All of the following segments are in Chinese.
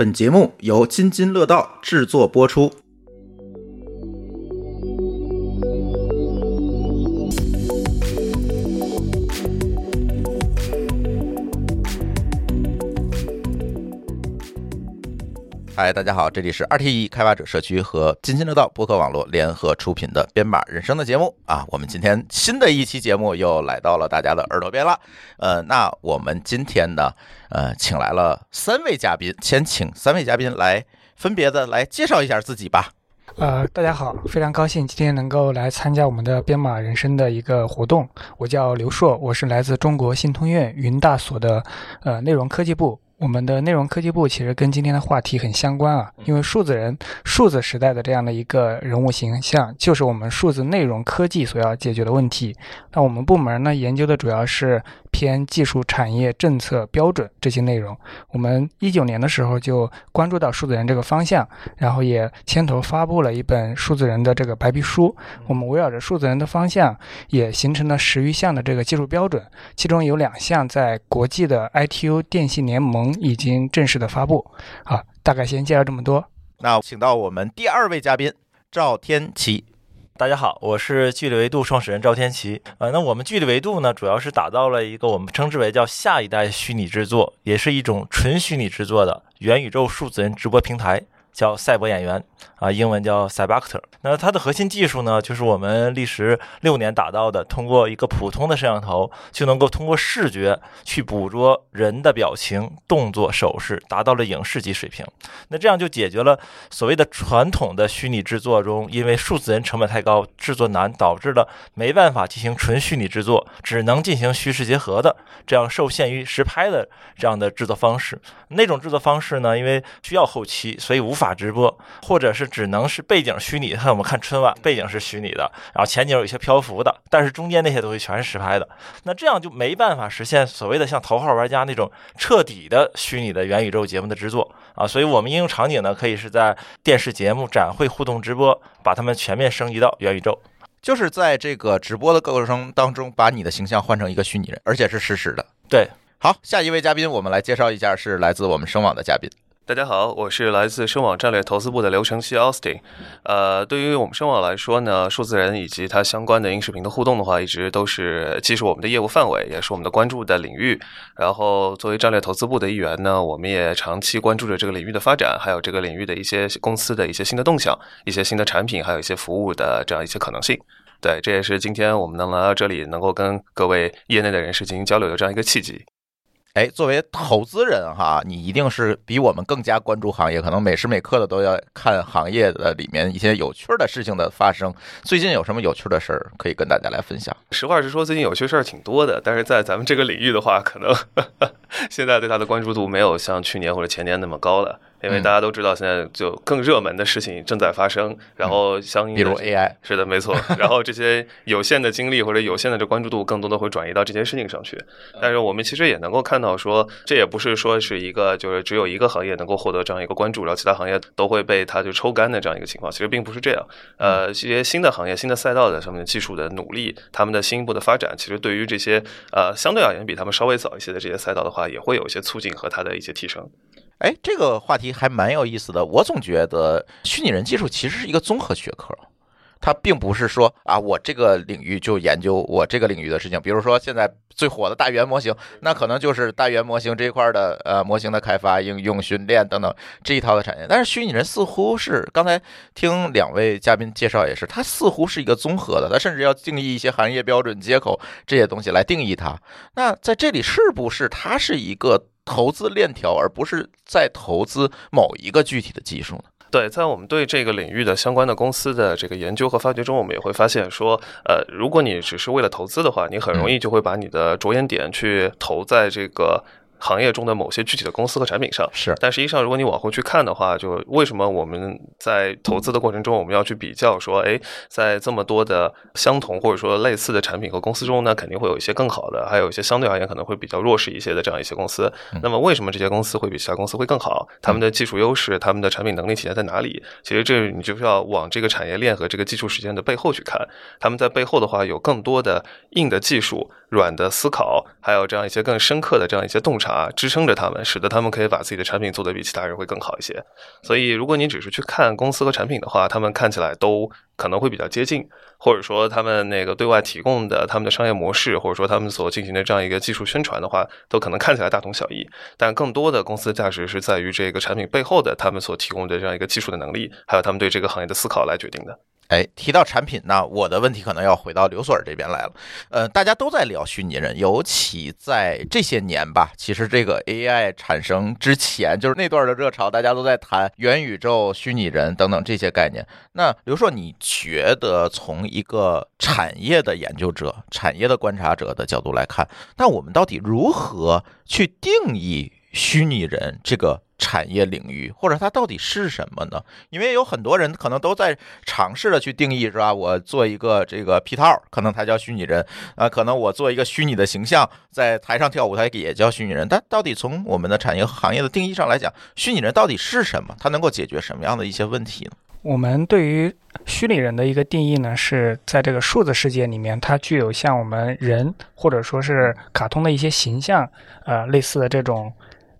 本节目由津津乐道制作播出。嗨，大家好，这里是二 T 一开发者社区和津津乐道播客网络联合出品的编码人生的节目啊。我们今天新的一期节目又来到了大家的耳朵边了。呃，那我们今天呢，呃，请来了三位嘉宾，先请三位嘉宾来分别的来介绍一下自己吧。呃，大家好，非常高兴今天能够来参加我们的编码人生的一个活动。我叫刘硕，我是来自中国信通院云大所的呃内容科技部。我们的内容科技部其实跟今天的话题很相关啊，因为数字人、数字时代的这样的一个人物形象，就是我们数字内容科技所要解决的问题。那我们部门呢，研究的主要是偏技术、产业、政策、标准这些内容。我们一九年的时候就关注到数字人这个方向，然后也牵头发布了一本数字人的这个白皮书。我们围绕着数字人的方向，也形成了十余项的这个技术标准，其中有两项在国际的 ITU 电信联盟。已经正式的发布，好，大概先介绍这么多。那请到我们第二位嘉宾赵天奇。大家好，我是距离维度创始人赵天奇。呃，那我们距离维度呢，主要是打造了一个我们称之为叫下一代虚拟制作，也是一种纯虚拟制作的元宇宙数字人直播平台。叫赛博演员啊，英文叫 Cybactor。那它的核心技术呢，就是我们历时六年打造的，通过一个普通的摄像头就能够通过视觉去捕捉人的表情、动作、手势，达到了影视级水平。那这样就解决了所谓的传统的虚拟制作中，因为数字人成本太高、制作难，导致了没办法进行纯虚拟制作，只能进行虚实结合的这样受限于实拍的这样的制作方式。那种制作方式呢，因为需要后期，所以无法。直播，或者是只能是背景虚拟，像我们看春晚，背景是虚拟的，然后前景有一些漂浮的，但是中间那些东西全是实拍的。那这样就没办法实现所谓的像头号玩家那种彻底的虚拟的元宇宙节目的制作啊。所以我们应用场景呢，可以是在电视节目、展会互动直播，把它们全面升级到元宇宙，就是在这个直播的过程当中，把你的形象换成一个虚拟人，而且是实时的。对，好，下一位嘉宾，我们来介绍一下，是来自我们声网的嘉宾。大家好，我是来自声网战略投资部的刘成熙 Austin。呃，对于我们声网来说呢，数字人以及它相关的音视频的互动的话，一直都是既是我们的业务范围，也是我们的关注的领域。然后，作为战略投资部的一员呢，我们也长期关注着这个领域的发展，还有这个领域的一些公司的一些新的动向、一些新的产品，还有一些服务的这样一些可能性。对，这也是今天我们能来到这里，能够跟各位业内的人士进行交流的这样一个契机。哎，作为投资人哈，你一定是比我们更加关注行业，可能每时每刻的都要看行业的里面一些有趣的事情的发生。最近有什么有趣的事儿可以跟大家来分享？实话实说，最近有趣事儿挺多的，但是在咱们这个领域的话，可能 现在对它的关注度没有像去年或者前年那么高了。因为大家都知道，现在就更热门的事情正在发生，然后相应的，比如 AI，是的，没错。然后这些有限的精力或者有限的这关注度，更多的会转移到这些事情上去。但是我们其实也能够看到，说这也不是说是一个就是只有一个行业能够获得这样一个关注，然后其他行业都会被它就抽干的这样一个情况。其实并不是这样。呃，一些新的行业、新的赛道的上面的技术的努力，他们的新一步的发展，其实对于这些呃相对而言比他们稍微早一些的这些赛道的话，也会有一些促进和它的一些提升。哎，这个话题还蛮有意思的。我总觉得虚拟人技术其实是一个综合学科，它并不是说啊，我这个领域就研究我这个领域的事情。比如说现在最火的大语言模型，那可能就是大语言模型这一块的呃模型的开发、应用、训练等等这一套的产业。但是虚拟人似乎是刚才听两位嘉宾介绍也是，它似乎是一个综合的，它甚至要定义一些行业标准、接口这些东西来定义它。那在这里是不是它是一个？投资链条，而不是在投资某一个具体的技术呢？对，在我们对这个领域的相关的公司的这个研究和发掘中，我们也会发现说，呃，如果你只是为了投资的话，你很容易就会把你的着眼点去投在这个。行业中的某些具体的公司和产品上是，但实际上，如果你往后去看的话，就为什么我们在投资的过程中，我们要去比较说，哎，在这么多的相同或者说类似的产品和公司中呢，肯定会有一些更好的，还有一些相对而言可能会比较弱势一些的这样一些公司。那么，为什么这些公司会比其他公司会更好？他们的技术优势、他们的产品能力体现在哪里？其实这你就是要往这个产业链和这个技术实践的背后去看。他们在背后的话，有更多的硬的技术、软的思考，还有这样一些更深刻的这样一些洞察。察支撑着他们，使得他们可以把自己的产品做得比其他人会更好一些。所以，如果你只是去看公司和产品的话，他们看起来都可能会比较接近，或者说他们那个对外提供的他们的商业模式，或者说他们所进行的这样一个技术宣传的话，都可能看起来大同小异。但更多的公司价值是在于这个产品背后的他们所提供的这样一个技术的能力，还有他们对这个行业的思考来决定的。哎，提到产品呢，我的问题可能要回到刘所这边来了。呃，大家都在聊虚拟人，尤其在这些年吧，其实这个 AI 产生之前，就是那段的热潮，大家都在谈元宇宙、虚拟人等等这些概念。那刘硕，你觉得从一个产业的研究者、产业的观察者的角度来看，那我们到底如何去定义虚拟人这个？产业领域，或者它到底是什么呢？因为有很多人可能都在尝试着去定义，是吧？我做一个这个皮套，可能它叫虚拟人啊；可能我做一个虚拟的形象，在台上跳舞，它也叫虚拟人。但到底从我们的产业行业的定义上来讲，虚拟人到底是什么？它能够解决什么样的一些问题呢？我们对于虚拟人的一个定义呢，是在这个数字世界里面，它具有像我们人或者说是卡通的一些形象，呃，类似的这种。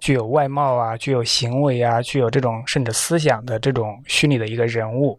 具有外貌啊，具有行为啊，具有这种甚至思想的这种虚拟的一个人物，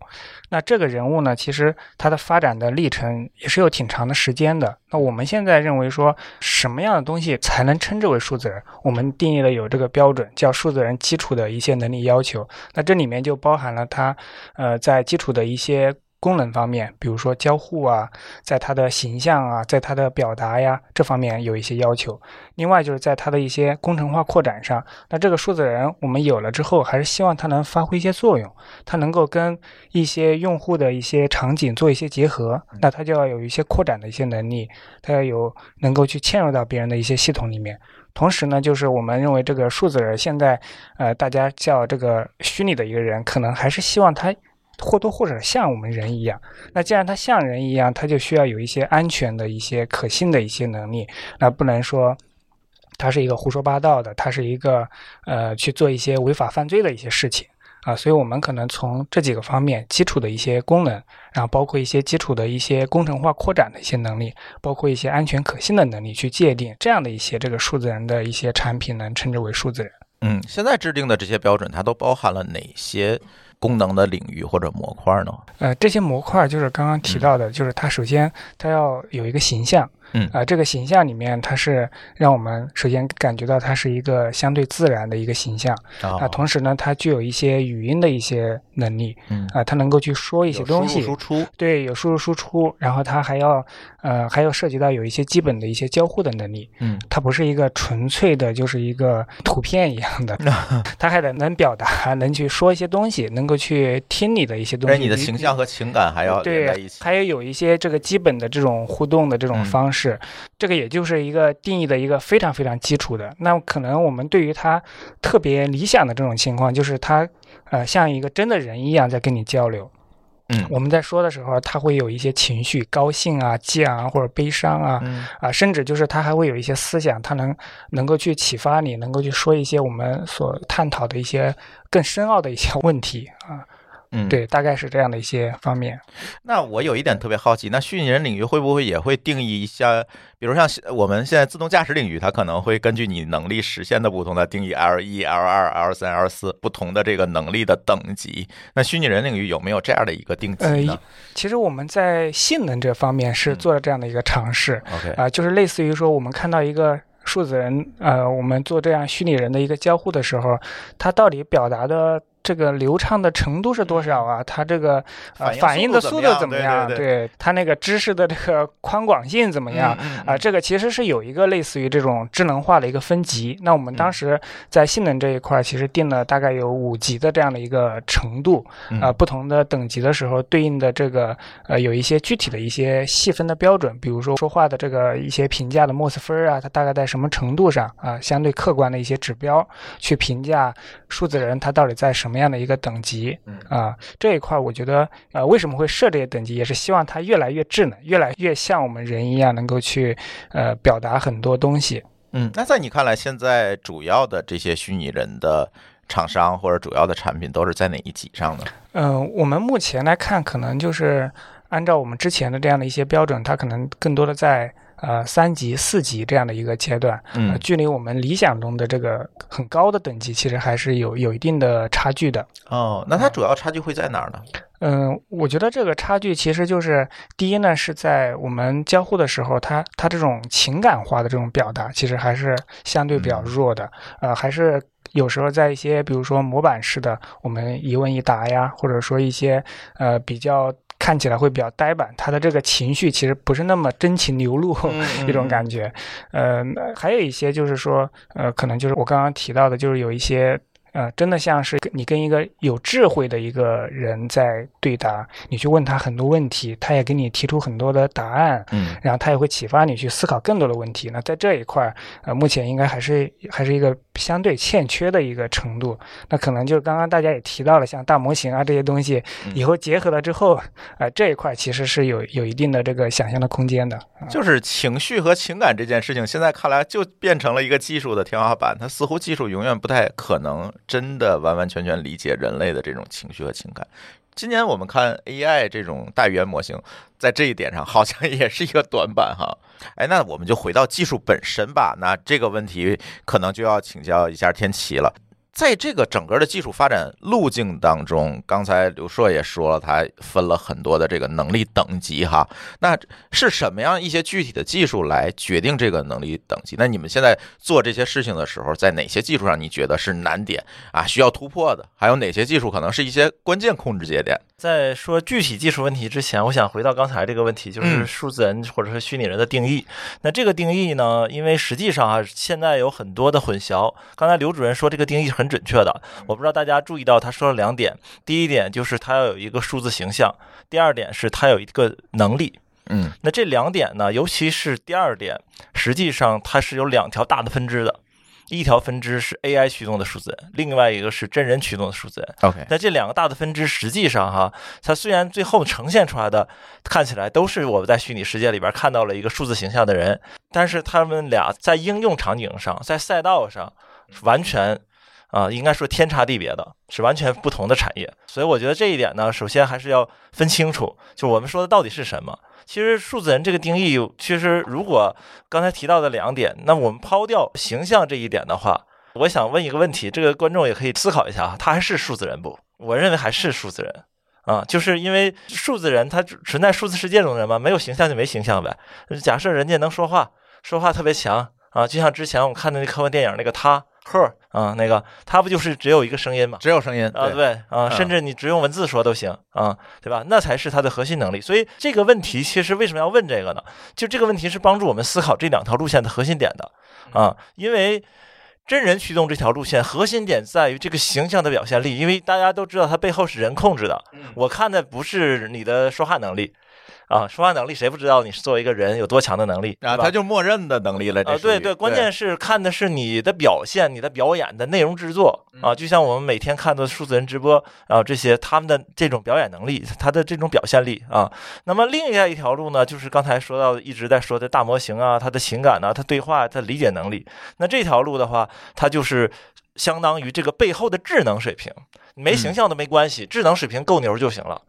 那这个人物呢，其实它的发展的历程也是有挺长的时间的。那我们现在认为说，什么样的东西才能称之为数字人？我们定义了有这个标准，叫数字人基础的一些能力要求。那这里面就包含了他，呃，在基础的一些。功能方面，比如说交互啊，在它的形象啊，在它的表达呀这方面有一些要求。另外就是在它的一些工程化扩展上，那这个数字人我们有了之后，还是希望它能发挥一些作用，它能够跟一些用户的一些场景做一些结合，那它就要有一些扩展的一些能力，它要有能够去嵌入到别人的一些系统里面。同时呢，就是我们认为这个数字人现在，呃，大家叫这个虚拟的一个人，可能还是希望他。或多或少像我们人一样，那既然它像人一样，它就需要有一些安全的一些可信的一些能力。那不能说它是一个胡说八道的，它是一个呃去做一些违法犯罪的一些事情啊。所以我们可能从这几个方面，基础的一些功能，然后包括一些基础的一些工程化扩展的一些能力，包括一些安全可信的能力，去界定这样的一些这个数字人的一些产品，能称之为数字人。嗯，现在制定的这些标准，它都包含了哪些？功能的领域或者模块呢？呃，这些模块就是刚刚提到的，就是它首先它要有一个形象。嗯啊，这个形象里面，它是让我们首先感觉到它是一个相对自然的一个形象啊。同时呢，它具有一些语音的一些能力，嗯啊，它能够去说一些东西，输出对，有输入输出。然后它还要呃，还要涉及到有一些基本的一些交互的能力，嗯，它不是一个纯粹的就是一个图片一样的，它还得能表达，能去说一些东西，能够去听你的一些东西。你的形象和情感还要连在一起，还有有一些这个基本的这种互动的这种方式。是，这个也就是一个定义的一个非常非常基础的。那可能我们对于他特别理想的这种情况，就是他呃像一个真的人一样在跟你交流。嗯，我们在说的时候，他会有一些情绪，高兴啊、激昂啊或者悲伤啊，啊，甚至就是他还会有一些思想，他能能够去启发你，能够去说一些我们所探讨的一些更深奥的一些问题啊。嗯，对，大概是这样的一些方面。那我有一点特别好奇，那虚拟人领域会不会也会定义一下？比如像我们现在自动驾驶领域，它可能会根据你能力实现的不同的定义 L 一、L 二、L 三、L 四不同的这个能力的等级。那虚拟人领域有没有这样的一个定级呢？其实我们在性能这方面是做了这样的一个尝试。OK 啊，就是类似于说，我们看到一个数字人，呃，我们做这样虚拟人的一个交互的时候，它到底表达的。这个流畅的程度是多少啊？它这个呃反应的速度怎么样？对它那个知识的这个宽广性怎么样啊？这个其实是有一个类似于这种智能化的一个分级。那我们当时在性能这一块其实定了大概有五级的这样的一个程度啊，不同的等级的时候对应的这个呃有一些具体的一些细分的标准，比如说说话的这个一些评价的莫斯分啊，它大概在什么程度上啊？相对客观的一些指标去评价数字人他到底在什么。什么样的一个等级啊？这一块我觉得，呃，为什么会设这些等级，也是希望它越来越智能，越来越像我们人一样，能够去呃表达很多东西。嗯，那在你看来，现在主要的这些虚拟人的厂商或者主要的产品都是在哪一级上呢？嗯，我们目前来看，可能就是按照我们之前的这样的一些标准，它可能更多的在。呃三级、四级这样的一个阶段，呃嗯距离我们理想中的这个很高的等级，其实还是有有一定的差距的。哦，那它主要差距会在哪儿呢？嗯，我觉得这个差距其实就是第一呢，是在我们交互的时候，它它这种情感化的这种表达，其实还是相对比较弱的。呃，还是有时候在一些比如说模板式的我们一问一答呀，或者说一些呃比较看起来会比较呆板，他的这个情绪其实不是那么真情流露。一种感觉，呃，还有一些就是说，呃，可能就是我刚刚提到的，就是有一些，呃，真的像是你跟一个有智慧的一个人在对答，你去问他很多问题，他也给你提出很多的答案，嗯然后他也会启发你去思考更多的问题。那在这一块儿，呃，目前应该还是还是一个相对欠缺的一个程度。那可能就是刚刚大家也提到了，像大模型啊这些东西，以后结合了之后，呃，这一块其实是有有一定的这个想象的空间的。就是情绪和情感这件事情，现在看来就变成了一个技术的天花板。它似乎技术永远不太可能真的完完全全理解人类的这种情绪和情感。今年我们看 AI 这种大语言模型，在这一点上好像也是一个短板哈。哎，那我们就回到技术本身吧。那这个问题可能就要请教一下天琪了。在这个整个的技术发展路径当中，刚才刘硕也说了，他分了很多的这个能力等级哈。那是什么样一些具体的技术来决定这个能力等级？那你们现在做这些事情的时候，在哪些技术上你觉得是难点啊，需要突破的？还有哪些技术可能是一些关键控制节点？在说具体技术问题之前，我想回到刚才这个问题，就是数字人或者是虚拟人的定义。那这个定义呢，因为实际上啊，现在有很多的混淆。刚才刘主任说这个定义很准确的，我不知道大家注意到他说了两点。第一点就是他要有一个数字形象，第二点是他有一个能力。嗯那这两点呢，尤其是第二点，实际上它是有两条大的分支的。一条分支是 AI 驱动的数字人，另外一个是真人驱动的数字人。，OK，那这两个大的分支，实际上哈，它虽然最后呈现出来的看起来都是我们在虚拟世界里边看到了一个数字形象的人，但是他们俩在应用场景上，在赛道上，完全啊、应该说天差地别的，是完全不同的产业。所以我觉得这一点呢，首先还是要分清楚，就我们说的到底是什么。其实数字人这个定义，其实如果刚才提到的两点，那我们抛掉形象这一点的话，我想问一个问题，这个观众也可以思考一下，他还是数字人不？我认为还是数字人啊，就是因为数字人他存在数字世界中的人嘛，没有形象就没形象呗。假设人家能说话，说话特别强啊，就像之前我们看的那科幻电影那个他 her 啊，那个它不就是只有一个声音吗？只有声音啊，对啊，嗯甚至你只用文字说都行啊，对吧？那才是它的核心能力。所以这个问题其实为什么要问这个呢？就这个问题是帮助我们思考这两条路线的核心点的啊，因为。真人驱动这条路线核心点在于这个形象的表现力，因为大家都知道它背后是人控制的。我看的不是你的说话能力，啊，说话能力谁不知道你是作为一个人有多强的能力啊，他就默认的能力了。这啊，对对，关键是看的是你的表现、你的表演的内容制作啊，就像我们每天看的数字人直播啊，这些他们的这种表演能力，他的这种表现力啊。那么另外一条路呢，就是刚才说到的一直在说的大模型啊，他的情感呢、他对话、他理解能力。那这条路的话，它就是相当于这个背后的智能水平，没形象都没关系，智能水平够牛就行了。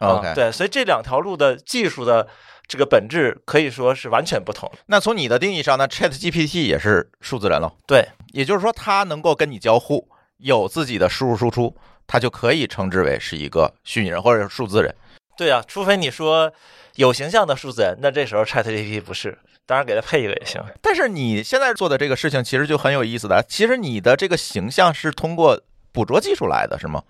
啊，OK。对，所以这两条路的技术的这个本质可以说是完全不同。那从你的定义上呢，Chat GPT 也是数字人了，对，也就是说，它能够跟你交互，有自己的输入输出，它就可以称之为是一个虚拟人或者是数字人。对啊，除非你说有形象的数字人，那这时候 ChatGPT 不是，当然给它配一个也行。但是你现在做的这个事情其实就很有意思的，其实你的这个形象是通过捕捉技术来的，是吗？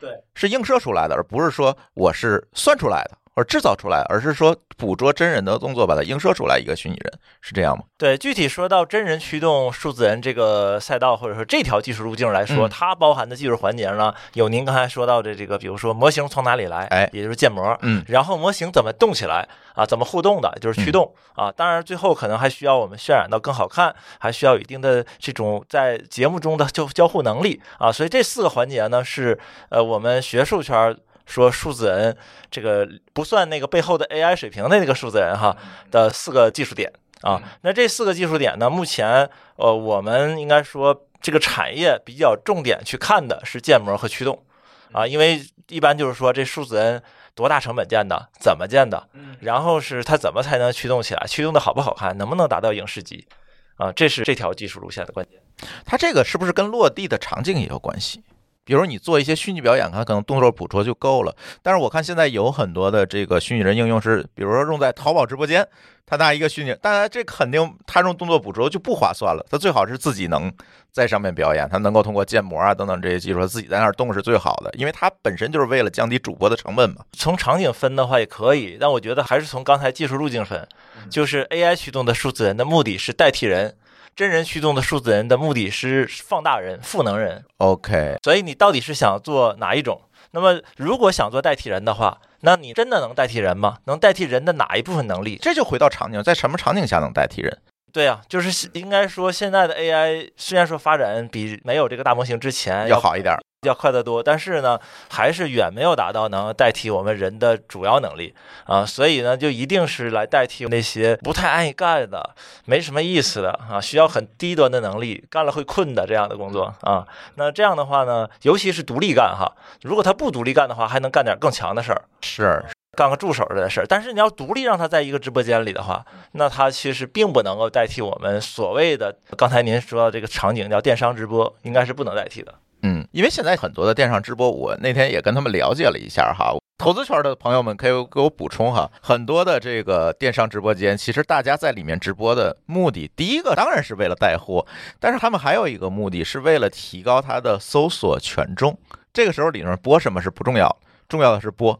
对，是映射出来的，而不是说我是算出来的。或者制造出来，而是说捕捉真人的动作，把它映射出来一个虚拟人，是这样吗？对，具体说到真人驱动数字人这个赛道，或者说这条技术路径来说，嗯它包含的技术环节呢，有您刚才说到的这个，比如说模型从哪里来，哎也就是建模，嗯然后模型怎么动起来啊，怎么互动的，就是驱动、啊。当然，最后可能还需要我们渲染到更好看，还需要有一定的这种在节目中的交交互能力啊。所以这四个环节呢，是呃我们学术圈儿说数字人这个不算那个背后的 AI 水平的那个数字人哈的四个技术点啊。那这四个技术点呢，目前呃我们应该说这个产业比较重点去看的是建模和驱动啊，因为一般就是说这数字人。多大成本建的，怎么建的，然后是它怎么才能驱动起来，驱动的好不好看，能不能达到影视级啊？这是这条技术路线的关键。它这个是不是跟落地的场景也有关系？比如你做一些虚拟表演，它可能动作捕捉就够了。但是我看现在有很多的这个虚拟人应用是，比如说用在淘宝直播间，他拿一个虚拟，当然这肯定他用动作捕捉就不划算了。他最好是自己能在上面表演，他能够通过建模啊等等这些技术，自己在那儿动是最好的，因为它本身就是为了降低主播的成本嘛。从场景分的话也可以，但我觉得还是从刚才技术路径分，就是 AI 驱动的数字人的目的是代替人。真人驱动的数字人的目的是放大人、赋能人。OK，所以你到底是想做哪一种？那么如果想做代替人的话，那你真的能代替人吗？能代替人的哪一部分能力？这就回到场景，在什么场景下能代替人？对啊，就是应该说现在的 AI 虽然说发展比没有这个大模型之前要好一点。要快得多，但是呢，还是远没有达到能代替我们人的主要能力啊，所以呢，就一定是来代替那些不太爱干的、没什么意思的啊，需要很低端的能力、干了会困的这样的工作啊。那这样的话呢，尤其是独立干哈，如果他不独立干的话，还能干点更强的事儿，是干个助手的事儿。但是你要独立让他在一个直播间里的话，那他其实并不能够代替我们所谓的刚才您说的这个场景叫电商直播，应该是不能代替的。嗯，因为现在很多的电商直播，我那天也跟他们了解了一下哈。投资圈的朋友们可以给我补充哈。很多的这个电商直播间，其实大家在里面直播的目的，第一个当然是为了带货，但是他们还有一个目的是为了提高它的搜索权重。这个时候里面播什么是不重要，重要的是播。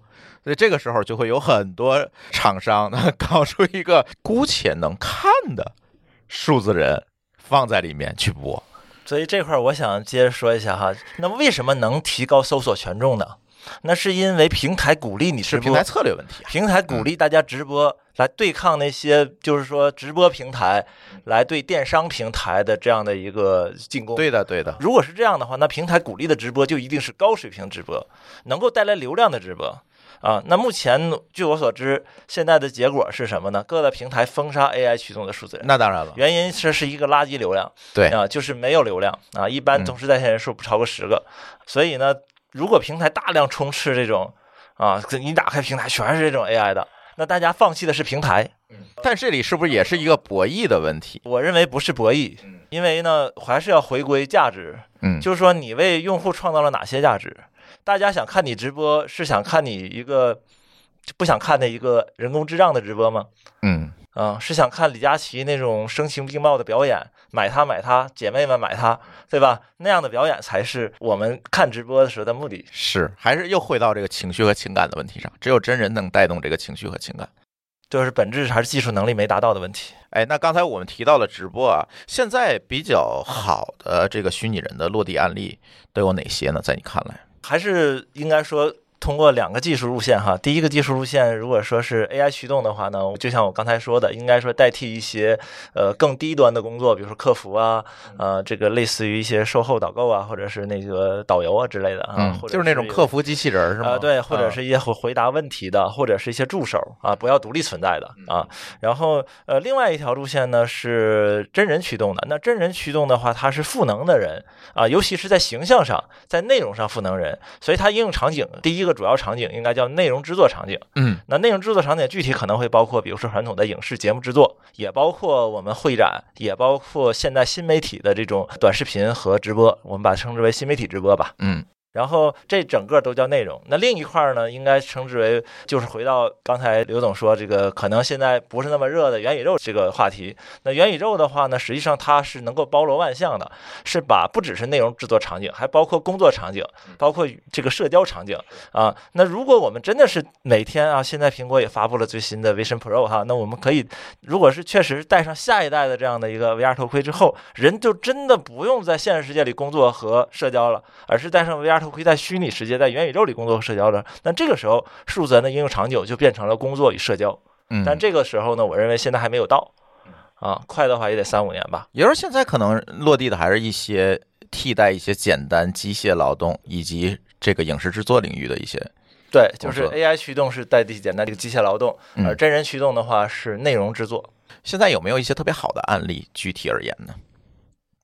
所以这个时候就会有很多厂商呢 搞出一个姑且能看的数字人放在里面去播。所以这块儿我想接着说一下哈，那为什么能提高搜索权重呢？那是因为平台鼓励你直播，平台策略问题。平台鼓励大家直播来对抗那些就是说直播平台来对电商平台的这样的一个进攻。对的，对的。如果是这样的话，那平台鼓励的直播就一定是高水平直播，能够带来流量的直播。啊，那目前据我所知，现在的结果是什么呢？各大平台封杀 AI 驱动的数字人，那当然了，原因是是一个垃圾流量，对啊，就是没有流量啊，一般同时在线人数不超过十个，所以呢，如果平台大量充斥这种啊，你打开平台全是这种 AI 的，那大家放弃的是平台，但这里是不是也是一个博弈的问题？我认为不是博弈，因为呢，还是要回归价值，嗯，就是说你为用户创造了哪些价值。大家想看你直播，是想看你一个不想看的一个人工智障的直播吗？嗯，啊，是想看李佳琦那种声情并茂的表演，买它买它，姐妹们买它，对吧？那样的表演才是我们看直播的时候的目的。是，还是又回到这个情绪和情感的问题上？只有真人能带动这个情绪和情感，就是本质还是技术能力没达到的问题。哎，那刚才我们提到了直播啊，现在比较好的这个虚拟人的落地案例都有哪些呢？在你看来？还是应该说。通过两个技术路线哈，第一个技术路线如果说是 AI 驱动的话呢，就像我刚才说的，应该说代替一些呃更低端的工作，比如说客服啊，呃这个类似于一些售后导购啊，或者是那个导游啊之类的啊，就是那种客服机器人是吗？对，或者是一些回回答问题的，或者是一些助手啊，不要独立存在的啊。然后呃，另外一条路线呢是真人驱动的，那真人驱动的话，它是赋能的人啊，尤其是在形象上，在内容上赋能人，所以它应用场景第一个。主要场景应该叫内容制作场景。嗯，那内容制作场景具体可能会包括，比如说传统的影视节目制作，也包括我们会展，也包括现在新媒体的这种短视频和直播，我们把它称之为新媒体直播吧。嗯。然后这整个都叫内容。那另一块呢，应该称之为就是回到刚才刘总说这个可能现在不是那么热的元宇宙这个话题。那元宇宙的话呢，实际上它是能够包罗万象的，是把不只是内容制作场景，还包括工作场景，包括这个社交场景啊。那如果我们真的是每天啊，现在苹果也发布了最新的 Vision Pro 哈，那我们可以，如果是确实戴上下一代的这样的一个 VR 头盔之后，人就真的不用在现实世界里工作和社交了，而是戴上 VR。头盔在虚拟世界，在元宇宙里工作和社交的，但这个时候数字人的应用场景就变成了工作与社交。嗯，但这个时候呢，我认为现在还没有到，啊，快的话也得三五年吧。也就是现在可能落地的还是一些替代一些简单机械劳动以及这个影视制作领域的一些。对，就是 AI 驱动是代替简单这个机械劳动，而真人驱动的话是内容制作。现在有没有一些特别好的案例？具体而言呢？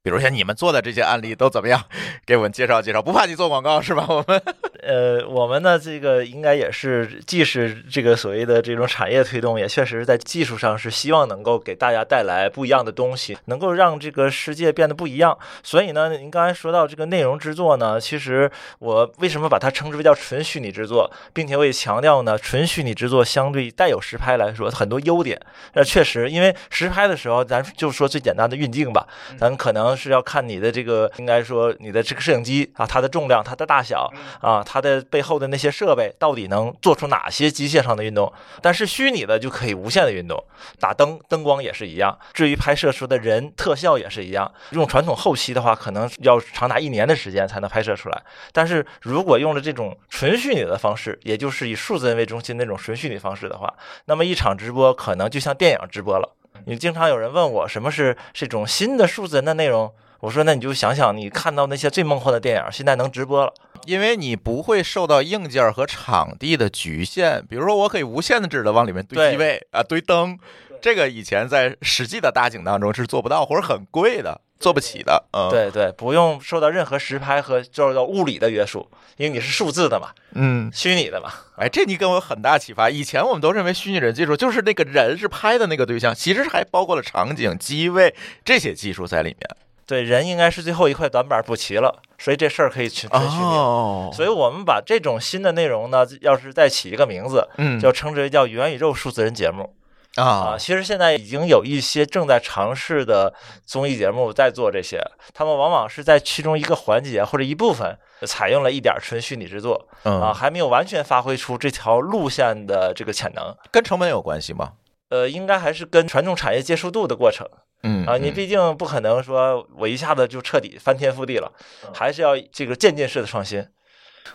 比如像你们做的这些案例都怎么样？给我们介绍介绍，不怕你做广告是吧？我们呃，我们呢，这个应该也是，既是这个所谓的这种产业推动，也确实在技术上是希望能够给大家带来不一样的东西，能够让这个世界变得不一样。所以呢，您刚才说到这个内容制作呢，其实我为什么把它称之为叫纯虚拟制作，并且我也强调呢，纯虚拟制作相对带有实拍来说很多优点。那确实，因为实拍的时候，咱就说最简单的运镜吧，咱可能是要看你的这个，应该说你的这个摄影机啊，它的重量、它的大小啊，它的背后的那些设备到底能做出哪些机械上的运动。但是虚拟的就可以无限的运动，打灯、灯光也是一样。至于拍摄出的人特效也是一样。用传统后期的话，可能要长达一年的时间才能拍摄出来。但是如果用了这种纯虚拟的方式，也就是以数字人为中心那种纯虚拟方式的话，那么一场直播可能就像电影直播了。你经常有人问我什么是这种新的数字人的内容，我说那你就想想你看到那些最梦幻的电影，现在能直播了。因为你不会受到硬件和场地的局限，比如说我可以无限制的往里面堆机位啊，堆灯，这个以前在实际的大景当中是做不到，或者很贵的，做不起的。嗯，对对，不用受到任何实拍和受到物理的约束，因为你是数字的嘛，嗯，虚拟的嘛。哎，这你给我很大启发。以前我们都认为虚拟人技术就是那个人是拍的那个对象，其实还包括了场景、机位这些技术在里面。对，人应该是最后一块短板补齐了，所以这事儿可以全全虚拟。哦，所以我们把这种新的内容呢，要是再起一个名字，嗯，就称之为叫元宇宙数字人节目啊。其实现在已经有一些正在尝试的综艺节目在做这些，他们往往是在其中一个环节或者一部分采用了一点纯虚拟制作，啊，还没有完全发挥出这条路线的这个潜能。跟成本有关系吗？呃，应该还是跟传统产业接受度的过程。嗯啊，你毕竟不可能说我一下子就彻底翻天覆地了，还是要这个渐进式的创新。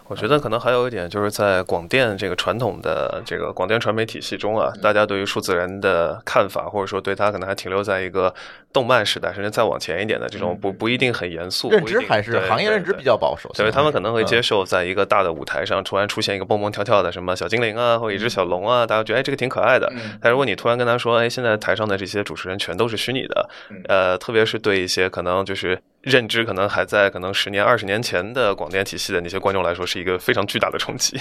我觉得可能还有一点，就是在广电这个传统的这个广电传媒体系中啊，大家对于数字人的看法，或者说对他可能还停留在一个动漫时代，甚至再往前一点的这种不不一定很严肃认知，还是行业认知比较保守，所以他们可能会接受在一个大的舞台上突然出现一个蹦蹦跳跳的什么小精灵啊，或者一只小龙啊，大家觉得哎这个挺可爱的。但如果你突然跟他说，哎，现在台上的这些主持人全都是虚拟的，呃，特别是对一些可能就是认知可能还在可能十年、二十年前的广电体系的那些观众来说，是一个非常巨大的冲击。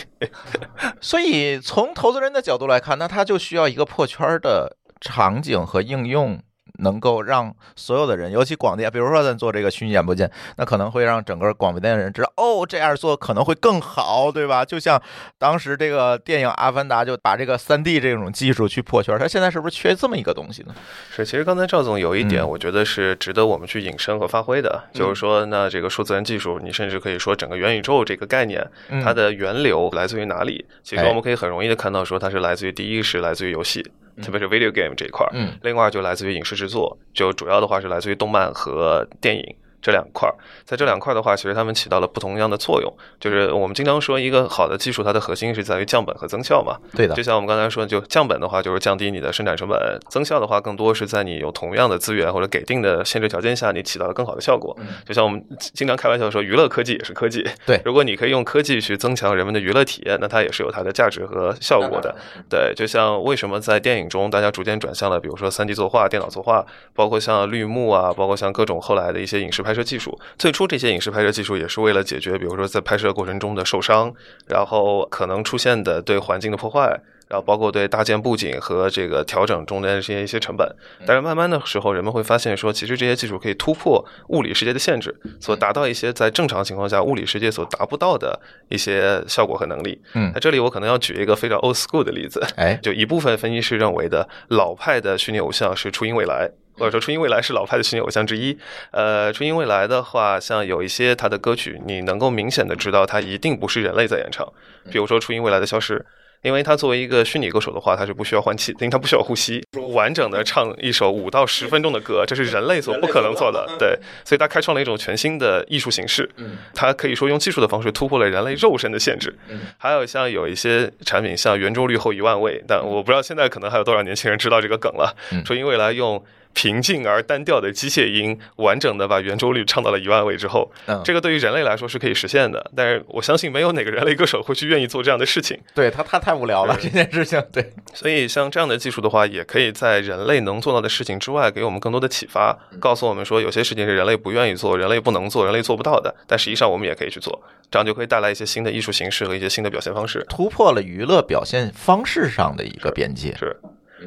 所以从投资人的角度来看，那他就需要一个破圈的场景和应用。能够让所有的人，尤其广电，比如说咱做这个虚拟演播间，那可能会让整个广电的人知道，哦，这样做可能会更好，对吧？就像当时这个电影《阿凡达》就把这个三 D 这种技术去破圈，它现在是不是缺这么一个东西呢？是，其实刚才赵总有一点，我觉得是值得我们去引申和发挥的，就是说，那这个数字人技术，你甚至可以说整个元宇宙这个概念，它的源流来自于哪里？其实我们可以很容易的看到，说它是来自于第一是来自于游戏。特别是 video game 这一块儿，嗯，另外就来自于影视制作，就主要的话是来自于动漫和电影。这两块儿，在这两块的话，其实它们起到了不同样的作用。就是我们经常说，一个好的技术，它的核心是在于降本和增效嘛。对的。就像我们刚才说，就降本的话，就是降低你的生产成本；增效的话，更多是在你有同样的资源或者给定的限制条件下，你起到了更好的效果。就像我们经常开玩笑说，娱乐科技也是科技。对。如果你可以用科技去增强人们的娱乐体验，那它也是有它的价值和效果的。对。就像为什么在电影中大家逐渐转向了，比如说三 D 作画、电脑作画，包括像绿幕啊，包括像各种后来的一些影视拍摄技术。最初这些影视拍摄技术也是为了解决，比如说在拍摄过程中的受伤，然后可能出现的对环境的破坏，然后包括对搭建布景和这个调整中间的这些一些成本。但是慢慢的时候，人们会发现说，其实这些技术可以突破物理世界的限制，所达到一些在正常情况下物理世界所达不到的一些效果和能力。嗯，那这里我可能要举一个非常 old school 的例子，哎，就一部分分析师认为的老派的虚拟偶像是初音未来。或者说，初音未来是老派的虚拟偶像之一。呃，初音未来的话，像有一些他的歌曲，你能够明显的知道，他一定不是人类在演唱。比如说，初音未来的消失。因为他作为一个虚拟歌手的话，他是不需要换气，因为他不需要呼吸，完整的唱一首五到十分钟的歌，这是人类所不可能做的。对，所以他开创了一种全新的艺术形式。嗯，他可以说用技术的方式突破了人类肉身的限制。嗯，还有像有一些产品，像圆周率后一万位，但我不知道现在可能还有多少年轻人知道这个梗了。说因为来用。平静而单调的机械音，完整的把圆周率唱到了一万位之后，嗯，这个对于人类来说是可以实现的。但是我相信没有哪个人类歌手会去愿意做这样的事情。对他他太无聊了这件事情，对，所以像这样的技术的话，也可以在人类能做到的事情之外，给我们更多的启发，告诉我们说有些事情是人类不愿意做、人类不能做、人类做不到的，但实际上我们也可以去做，这样就可以带来一些新的艺术形式和一些新的表现方式。突破了娱乐表现方式上的一个边界。是，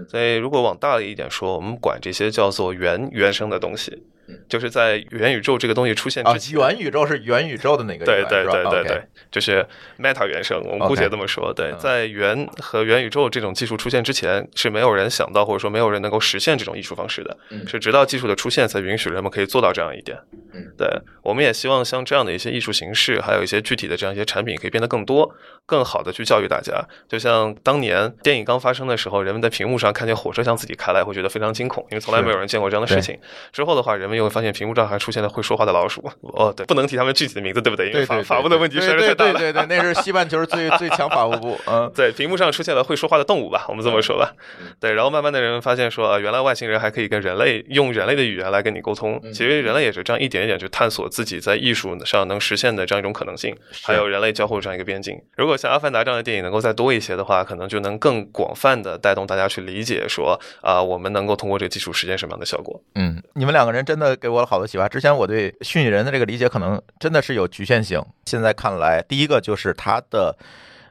所以如果往大了一点说，我们管这些叫做原原生的东西，就是在元宇宙这个东西出现啊之，前，元宇宙是元宇宙的那个对对对对？对，就是 Meta 原生，我们姑且这么说。对嗯，在元和元宇宙这种技术出现之前，是没有人想到或者说没有人能够实现这种艺术方式的，嗯。是直到技术的出现才允许人们可以做到这样一点。嗯，对，我们也希望像这样的一些艺术形式，还有一些具体的这样一些产品，可以变得更多、更好的去教育大家。就像当年电影刚发生的时候，人们在屏幕上看见火车向自己开来，会觉得非常惊恐，因为从来没有人见过这样的事情。之后的话，人们又会发现屏幕上还出现了会说话的老鼠。哦，对，不能提他们具体的名字，对不对？因为法法务的问题实在是太大了。对对对对，那是西半球最最强法务部，嗯，对，屏幕上出现了会说话的动物吧，我们这么说吧。对，然后慢慢的人们发现说，啊，原来外星人还可以跟人类用人类的语言来跟你沟通。其实人类也是这样一点一点去探索自己在艺术上能实现的这样一种可能性，还有人类交互这样一个边境。如果如果像《阿凡达》这样的电影能够再多一些的话，可能就能更广泛的带动大家去理解说，啊，我们能够通过这个技术实现什么样的效果。嗯，你们两个人真的给我了好多启发。之前我对虚拟人的这个理解可能真的是有局限性，现在看来，第一个就是它的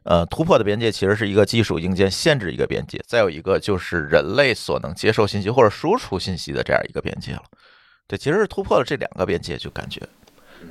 呃突破的边界其实是一个技术硬件限制一个边界，再有一个就是人类所能接受信息或者输出信息的这样一个边界了。对，其实是突破了这两个边界，就感觉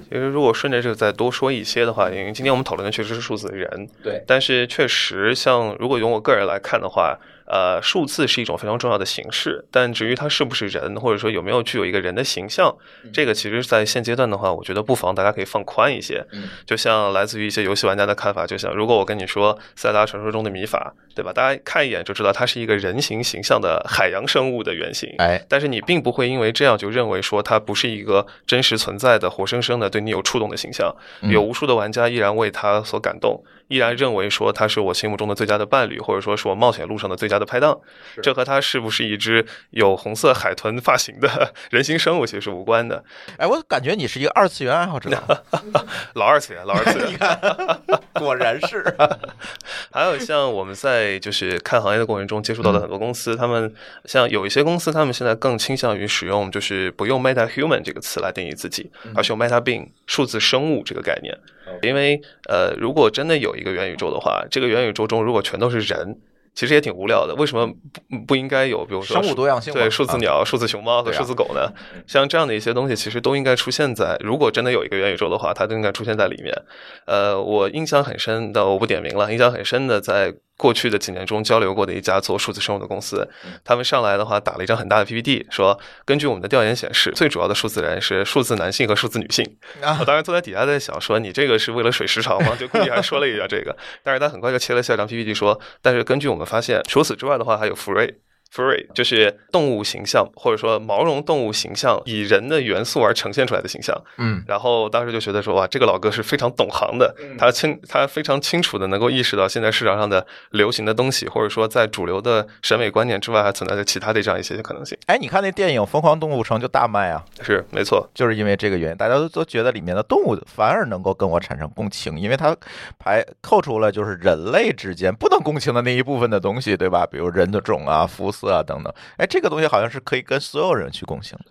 其实如果顺着这个再多说一些的话，因为今天我们讨论的确实是数字人，对，但是确实像如果用我个人来看的话，呃，数字是一种非常重要的形式，但至于它是不是人，或者说有没有具有一个人的形象，这个其实，在现阶段的话，我觉得不妨大家可以放宽一些。嗯就像来自于一些游戏玩家的看法，就像如果我跟你说《塞达传说》中的米法，对吧？大家看一眼就知道它是一个人形形象的海洋生物的原型。哎，但是你并不会因为这样就认为说它不是一个真实存在的、活生生的对你有触动的形象。嗯有无数的玩家依然为它所感动，依然认为说他是我心目中的最佳的伴侣，或者说是我冒险路上的最佳的拍档。这和他是不是一只有红色海豚发型的 人形生物其实是无关的。哎，我感觉你是一个二次元爱好者，老二次元，老二次元 你。看，果然是，还有像我们在就是看行业的过程中接触到的很多公司，他们像有一些公司，他们现在更倾向于使用就是不用 meta human 这个词来定义自己，而是用 meta being 数字生物这个概念。因为呃，如果真的有一个元宇宙的话，这个元宇宙中如果全都是人。其实也挺无聊的，为什么不不应该有，比如说生物多样性对数字啊鸟、数字熊猫和数字狗呢？像这样的一些东西，其实都应该出现在，如果真的有一个元宇宙的话，它都应该出现在里面。呃，我印象很深的，我不点名了，印象很深的，在过去的几年中交流过的一家做数字生物的公司，他们上来的话打了一张很大的 PPT，说根据我们的调研显示，最主要的数字人是数字男性和数字女性。啊我当时坐在底下在想，说你这个是为了水时长吗？就故意还说了一下这个，但是他很快就切了下一张 PPT 说，但是根据我们发现，除此之外的话，还有福瑞。Furry 就是动物形象，或者说毛绒动物形象，以人的元素而呈现出来的形象。嗯，然后当时就觉得说，哇，这个老哥是非常懂行的，他清他非常清楚的能够意识到现在市场上的流行的东西，或者说在主流的审美观念之外，还存在着其他的这样一些可能性。哎，你看那电影《疯狂动物城》就大卖啊，是没错，就是因为这个原因，大家都都觉得里面的动物反而能够跟我产生共情，因为它排扣除了就是人类之间不能共情的那一部分的东西，对吧？比如人的种啊、肤色啊等等。哎，这个东西好像是可以跟所有人去共情的。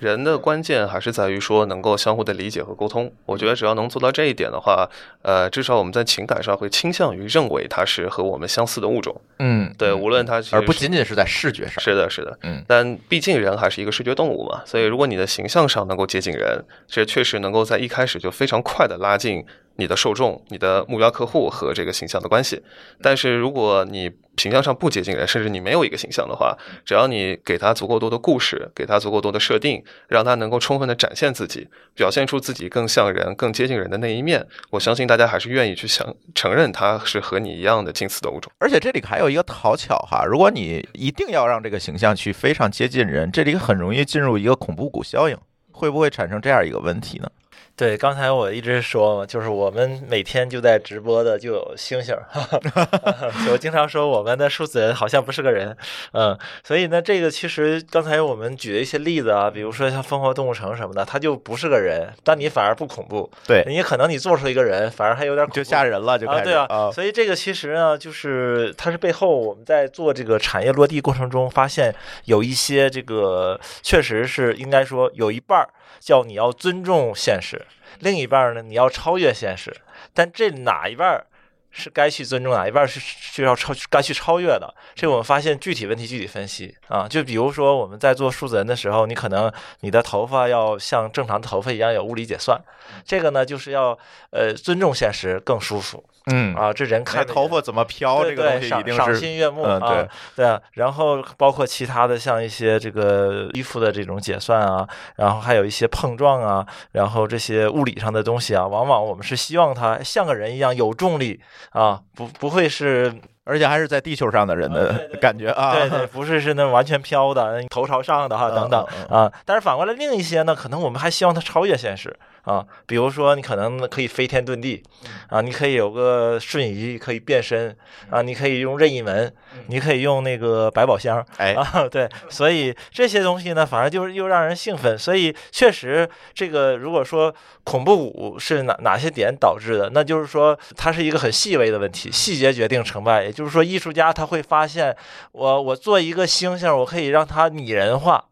人的关键还是在于说能够相互的理解和沟通。我觉得只要能做到这一点的话，呃，至少我们在情感上会倾向于认为它是和我们相似的物种。嗯，对，嗯无论它而不仅仅是在视觉上。是的，是的，嗯但毕竟人还是一个视觉动物嘛，所以如果你的形象上能够接近人，这确实能够在一开始就非常快的拉近你的受众、你的目标客户和这个形象的关系。但是如果你形象上不接近人，甚至你没有一个形象的话，只要你给他足够多的故事，给他足够多的设定，让他能够充分的展现自己，表现出自己更像人、更接近人的那一面，我相信大家还是愿意去想承认他是和你一样的近似的物种。而且这里还有一个讨巧哈，如果你一定要让这个形象去非常接近人，这里很容易进入一个恐怖谷效应，会不会产生这样一个问题呢？对，刚才我一直说嘛，就是我们每天就在直播的就有星星，我经常说我们的数字人好像不是个人，嗯，所以呢，这个其实刚才我们举的一些例子啊，比如说像疯狂动物城什么的，它就不是个人，但你反而不恐怖，对你可能你做出一个人，反而还有点恐怖就吓人了，就对啊，所以这个其实呢，就是它是背后我们在做这个产业落地过程中，发现有一些这个确实是应该说有一半儿叫你要尊重现实，另一半呢你要超越现实，但这哪一半？是该去尊重哪一半是需要超该去超越的，这我们发现具体问题具体分析啊。就比如说我们在做数字人的时候，你可能你的头发要像正常的头发一样有物理解算，这个呢就是要呃尊重现实更舒服嗯，啊。这人看头发怎么飘，这个东西一定是心悦目嗯啊，对啊，然后包括其他的像一些这个衣服的这种解算啊，然后还有一些碰撞啊，然后这些物理上的东西啊，往往我们是希望它像个人一样有重力啊，不不会是而且还是在地球上的人的 感觉啊，对对，不是是那完全飘的，头朝上的哈嗯等等啊。但是反过来，另一些呢，可能我们还希望它超越现实啊。比如说，你可能可以飞天遁地啊，你可以有个瞬移，可以变身啊，你可以用任意门，你可以用那个百宝箱哎，啊。对，所以这些东西呢，反而就是又让人兴奋。所以确实，这个如果说恐怖谷是哪哪些点导致的，那就是说它是一个很细微的问题，细节决定成败。也就是说，艺术家他会发现，我我做一个星星，我可以让它拟人化。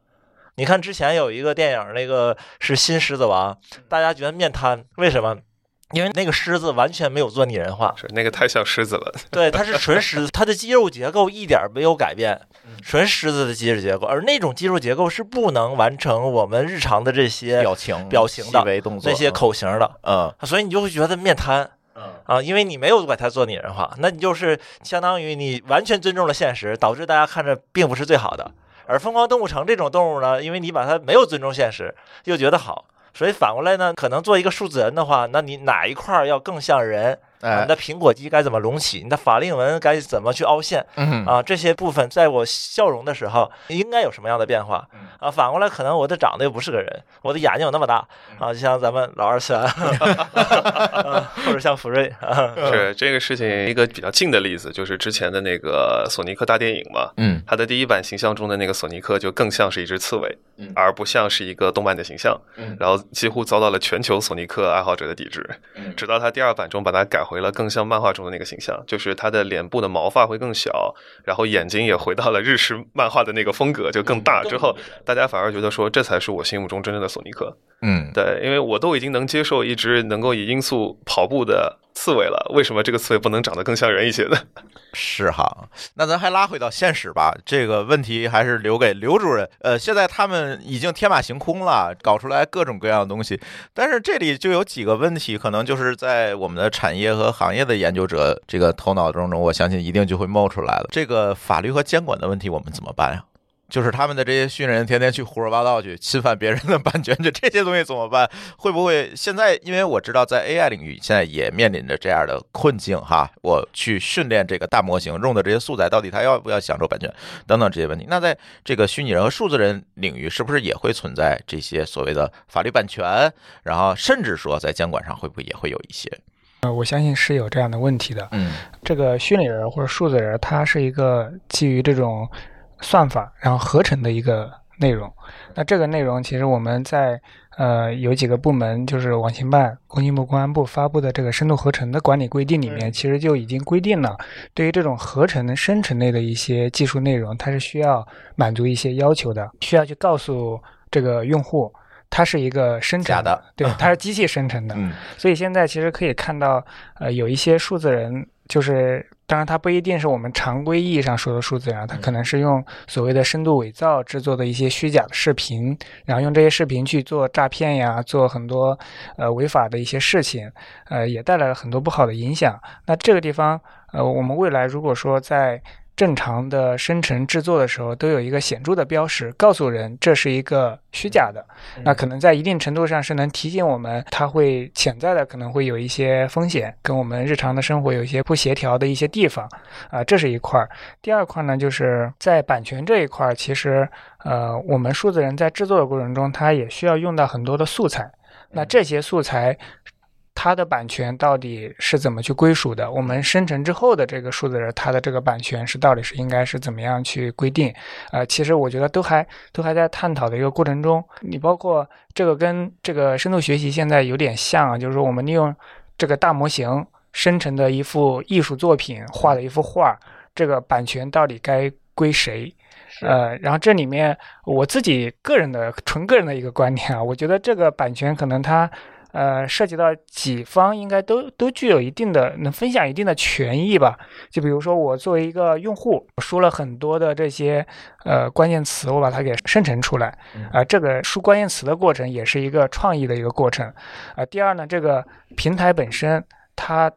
你看之前有一个电影，那个是《新狮子王》，大家觉得面瘫，为什么？因为那个狮子完全没有做拟人化，是那个太像狮子了，对，它是纯狮子，它的肌肉结构一点没有改变，纯狮子的肌肉结构，而那种肌肉结构是不能完成我们日常的这些表情表情的那些口型的，嗯所以你就会觉得面瘫。啊，因为你没有把它做拟人化，那你就是相当于你完全尊重了现实，导致大家看着并不是最好的。而疯狂动物城这种动物呢，因为你把它没有尊重现实，又觉得好，所以反过来呢，可能做一个数字人的话，那你哪一块要更像人？啊，哎你的苹果肌该怎么隆起？你的法令纹该怎么去凹陷？嗯啊，这些部分在我笑容的时候应该有什么样的变化？啊，反过来可能我的长得又不是个人，我的眼睛有那么大啊，就像咱们老二次元，啊或者像福瑞啊，是这个事情一个比较近的例子，就是之前的那个索尼克大电影嘛，嗯它的第一版形象中的那个索尼克就更像是一只刺猬，嗯而不像是一个动漫的形象，嗯然后几乎遭到了全球索尼克爱好者的抵制。嗯直到它第二版中把它改回了更像漫画中的那个形象，就是他的脸部的毛发会更小，然后眼睛也回到了日式漫画的那个风格，就更大。之后大家反而觉得说，这才是我心目中真正的索尼克。嗯，对，因为我都已经能接受一只能够以音速跑步的刺猬了，为什么这个刺猬不能长得更像人一些呢？是哈，那咱还拉回到现实吧，这个问题还是留给刘主任。呃，现在他们已经天马行空了，搞出来各种各样的东西，但是这里就有几个问题，可能就是在我们的产业和行业的研究者这个头脑当中，我相信一定就会冒出来了。这个法律和监管的问题，我们怎么办呀？就是他们的这些训人天天去胡说八道去侵犯别人的版权，这这些东西怎么办？会不会现在？因为我知道在 AI 领域现在也面临着这样的困境哈。我去训练这个大模型用的这些素材，到底它要不要享受版权等等这些问题？那在这个虚拟人和数字人领域，是不是也会存在这些所谓的法律版权？然后甚至说在监管上会不会也会有一些？呃，我相信是有这样的问题的。嗯这个虚拟人或者数字人，它是一个基于这种算法然后合成的一个内容。那这个内容其实我们在呃有几个部门，就是网信办、工信部、公安部发布的这个深度合成的管理规定里面，其实就已经规定了，对于这种合成的生成类的一些技术内容，它是需要满足一些要求的，需要去告诉这个用户。它是一个生成假的对，它是机器生成的，嗯所以现在其实可以看到，呃，有一些数字人，就是当然它不一定是我们常规意义上说的数字人啊，它可能是用所谓的深度伪造制作的一些虚假的视频，然后用这些视频去做诈骗呀，做很多呃违法的一些事情，呃，也带来了很多不好的影响。那这个地方，呃，我们未来如果说在正常的生成制作的时候，都有一个显著的标识，告诉人这是一个虚假的。那可能在一定程度上是能提醒我们，它会潜在的可能会有一些风险，跟我们日常的生活有一些不协调的一些地方啊、这是一块儿。第二块呢，就是在版权这一块儿，其实呃，我们数字人在制作的过程中，它也需要用到很多的素材。那这些素材。它的版权到底是怎么去归属的？我们生成之后的这个数字人，它的这个版权是到底是应该是怎么样去规定？呃，其实我觉得都还都还在探讨的一个过程中。你包括这个跟这个深度学习现在有点像啊，就是说我们利用这个大模型生成的一幅艺术作品，画的一幅画，这个版权到底该归谁？呃，然后这里面我自己个人的纯个人的一个观点啊，我觉得这个版权可能它。呃，涉及到几方应该都都具有一定的能分享一定的权益吧？就比如说我作为一个用户，输了很多的这些呃关键词，我把它给生成出来，啊，这个输关键词的过程也是一个创意的一个过程，啊，第二呢，这个平台本身它。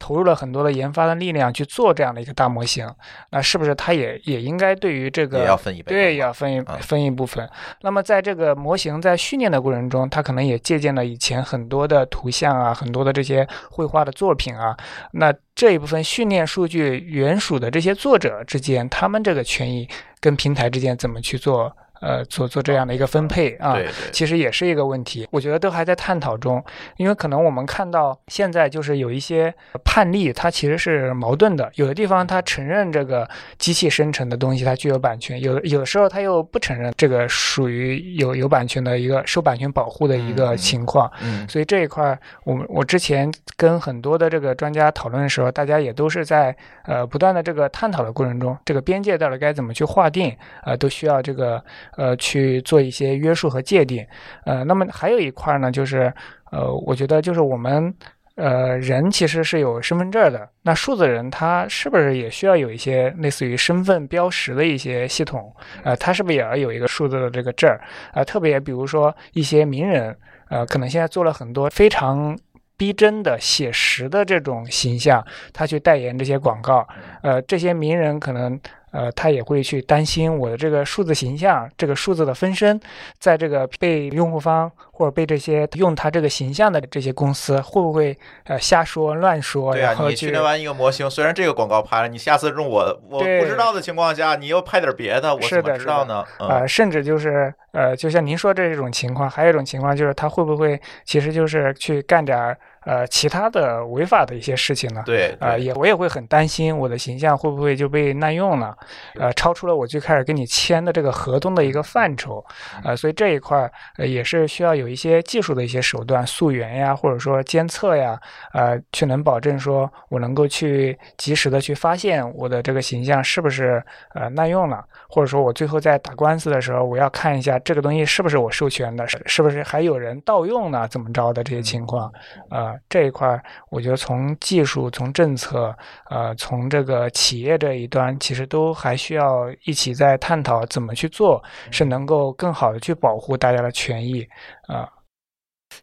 投入了很多的研发的力量去做这样的一个大模型，那是不是它也也应该对于这个也要分一杯？对，要分一分一部分。那么在这个模型在训练的过程中，它可能也借鉴了以前很多的图像啊，很多的这些绘画的作品啊。那这一部分训练数据原属的这些作者之间，他们这个权益跟平台之间怎么去做？呃，做做这样的一个分配啊，其实也是一个问题。我觉得都还在探讨中，因为可能我们看到现在就是有一些判例，它其实是矛盾的。有的地方它承认这个机器生成的东西它具有版权，有的有的时候它又不承认这个属于有有版权的一个受版权保护的一个情况。嗯，所以这一块，我们我之前跟很多的这个专家讨论的时候，大家也都是在呃不断的这个探讨的过程中，这个边界到底该怎么去划定啊，都需要这个。呃，去做一些约束和界定，呃，那么还有一块呢，就是呃，我觉得就是我们呃人其实是有身份证的，那数字人他是不是也需要有一些类似于身份标识的一些系统？呃，他是不是也要有一个数字的这个证儿？啊，特别比如说一些名人，呃，可能现在做了很多非常逼真的写实的这种形象，他去代言这些广告，呃，这些名人可能。呃，他也会去担心我的这个数字形象，这个数字的分身，在这个被用户方或者被这些用他这个形象的这些公司，会不会呃瞎说乱说？对啊，你训练完一个模型，虽然这个广告拍了，你下次用我我不知道的情况下，你又拍点别的，我怎么知道呢？呃，甚至就是呃，就像您说这种情况，还有一种情况就是他会不会其实就是去干点。呃，其他的违法的一些事情呢？对，呃，也我也会很担心我的形象会不会就被滥用了，呃，超出了我最开始跟你签的这个合同的一个范畴，呃，所以这一块呃也是需要有一些技术的一些手段，溯源呀，或者说监测呀，呃，去能保证说我能够去及时的去发现我的这个形象是不是呃滥用了，或者说我最后在打官司的时候，我要看一下这个东西是不是我授权的，是是不是还有人盗用呢？怎么着的这些情况，啊。这一块，我觉得从技术、从政策，呃，从这个企业这一端，其实都还需要一起在探讨怎么去做，是能够更好的去保护大家的权益啊。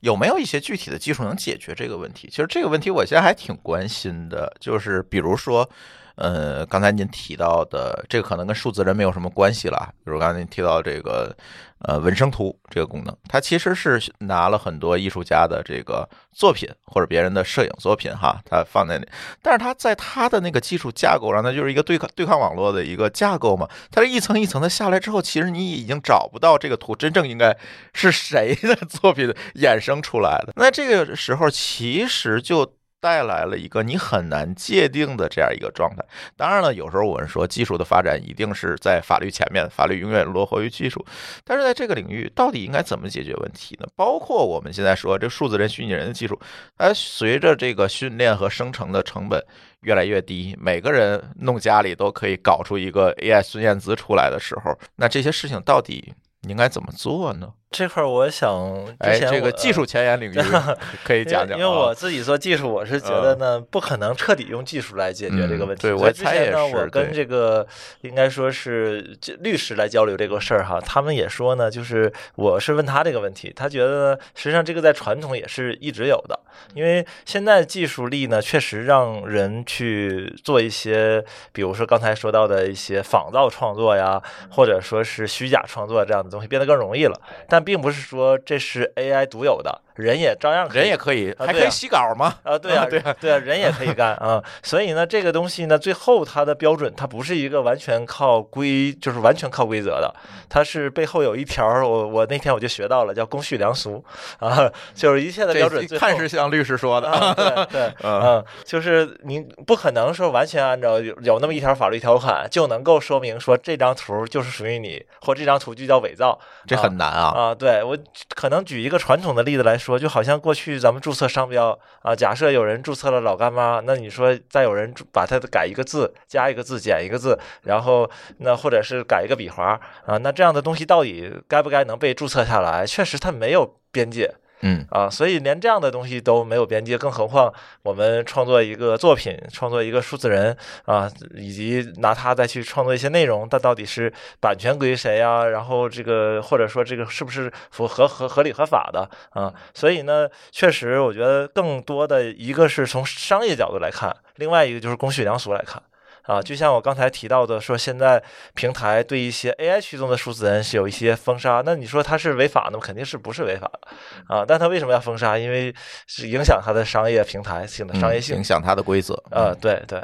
有没有一些具体的技术能解决这个问题？其实这个问题我现在还挺关心的，就是比如说。呃，刚才您提到的这个可能跟数字人没有什么关系了。比如刚才您提到这个呃纹身图这个功能，它其实是拿了很多艺术家的这个作品或者别人的摄影作品哈，它放在那，但是它在它的那个技术架构上，它就是一个对抗对抗网络的一个架构嘛。它是一层一层的下来之后，其实你已经找不到这个图真正应该是谁的作品衍生出来的。那这个时候其实就。带来了一个你很难界定的这样一个状态。当然了，有时候我们说技术的发展一定是在法律前面，法律永远落后于技术。但是在这个领域，到底应该怎么解决问题呢？包括我们现在说这数字人、虚拟人的技术，它随着这个训练和生成的成本越来越低，每个人弄家里都可以搞出一个 AI 孙燕姿出来的时候，那这些事情到底应该怎么做呢？这块儿我想，哎，这个技术前沿领域 可以讲讲。因为我自己做技术，我是觉得呢，不可能彻底用技术来解决这个问题。对我之前呢，我跟这个应该说是律师来交流这个事儿哈，他们也说呢，就是我是问他这个问题，他觉得实际上这个在传统也是一直有的，因为现在技术力呢，确实让人去做一些，比如说刚才说到的一些仿造创作呀，或者说是虚假创作这样的东西，变得更容易了，但。但并不是说这是 AI 独有的。人也照样可以人也可以，还可以洗稿吗？啊，对啊，对啊对啊，人也可以干 啊。所以呢，这个东西呢，最后它的标准，它不是一个完全靠规，就是完全靠规则的，它是背后有一条儿，我我那天我就学到了，叫公序良俗 啊，就是一切的标准看是像律师说的，啊，对 对，嗯嗯，就是你不可能说完全按照有有那么一条法律条款就能够说明说这张图就是属于你，或这张图就叫伪造，这啊很难啊。啊，对我可能举一个传统的例子来说，说就好像过去咱们注册商标啊，假设有人注册了老干妈，那你说再有人把它改一个字，加一个字，减一个字，然后那或者是改一个笔划啊，那这样的东西到底该不该能被注册下来？确实它没有边界。嗯啊，所以连这样的东西都没有边界，更何况我们创作一个作品，创作一个数字人啊，以及拿它再去创作一些内容，它到底是版权归谁呀、然后这个或者说这个是不是符合合合理合法的啊？所以呢，确实我觉得更多的一个是从商业角度来看，另外一个就是公序良俗来看。啊，就像我刚才提到的，说现在平台对一些 AI 驱动的数字人是有一些封杀，那你说它是违法的吗？肯定是不是违法的啊？但它为什么要封杀？因为是影响它的商业平台性的商业性嗯影。响它的规则。呃，对对，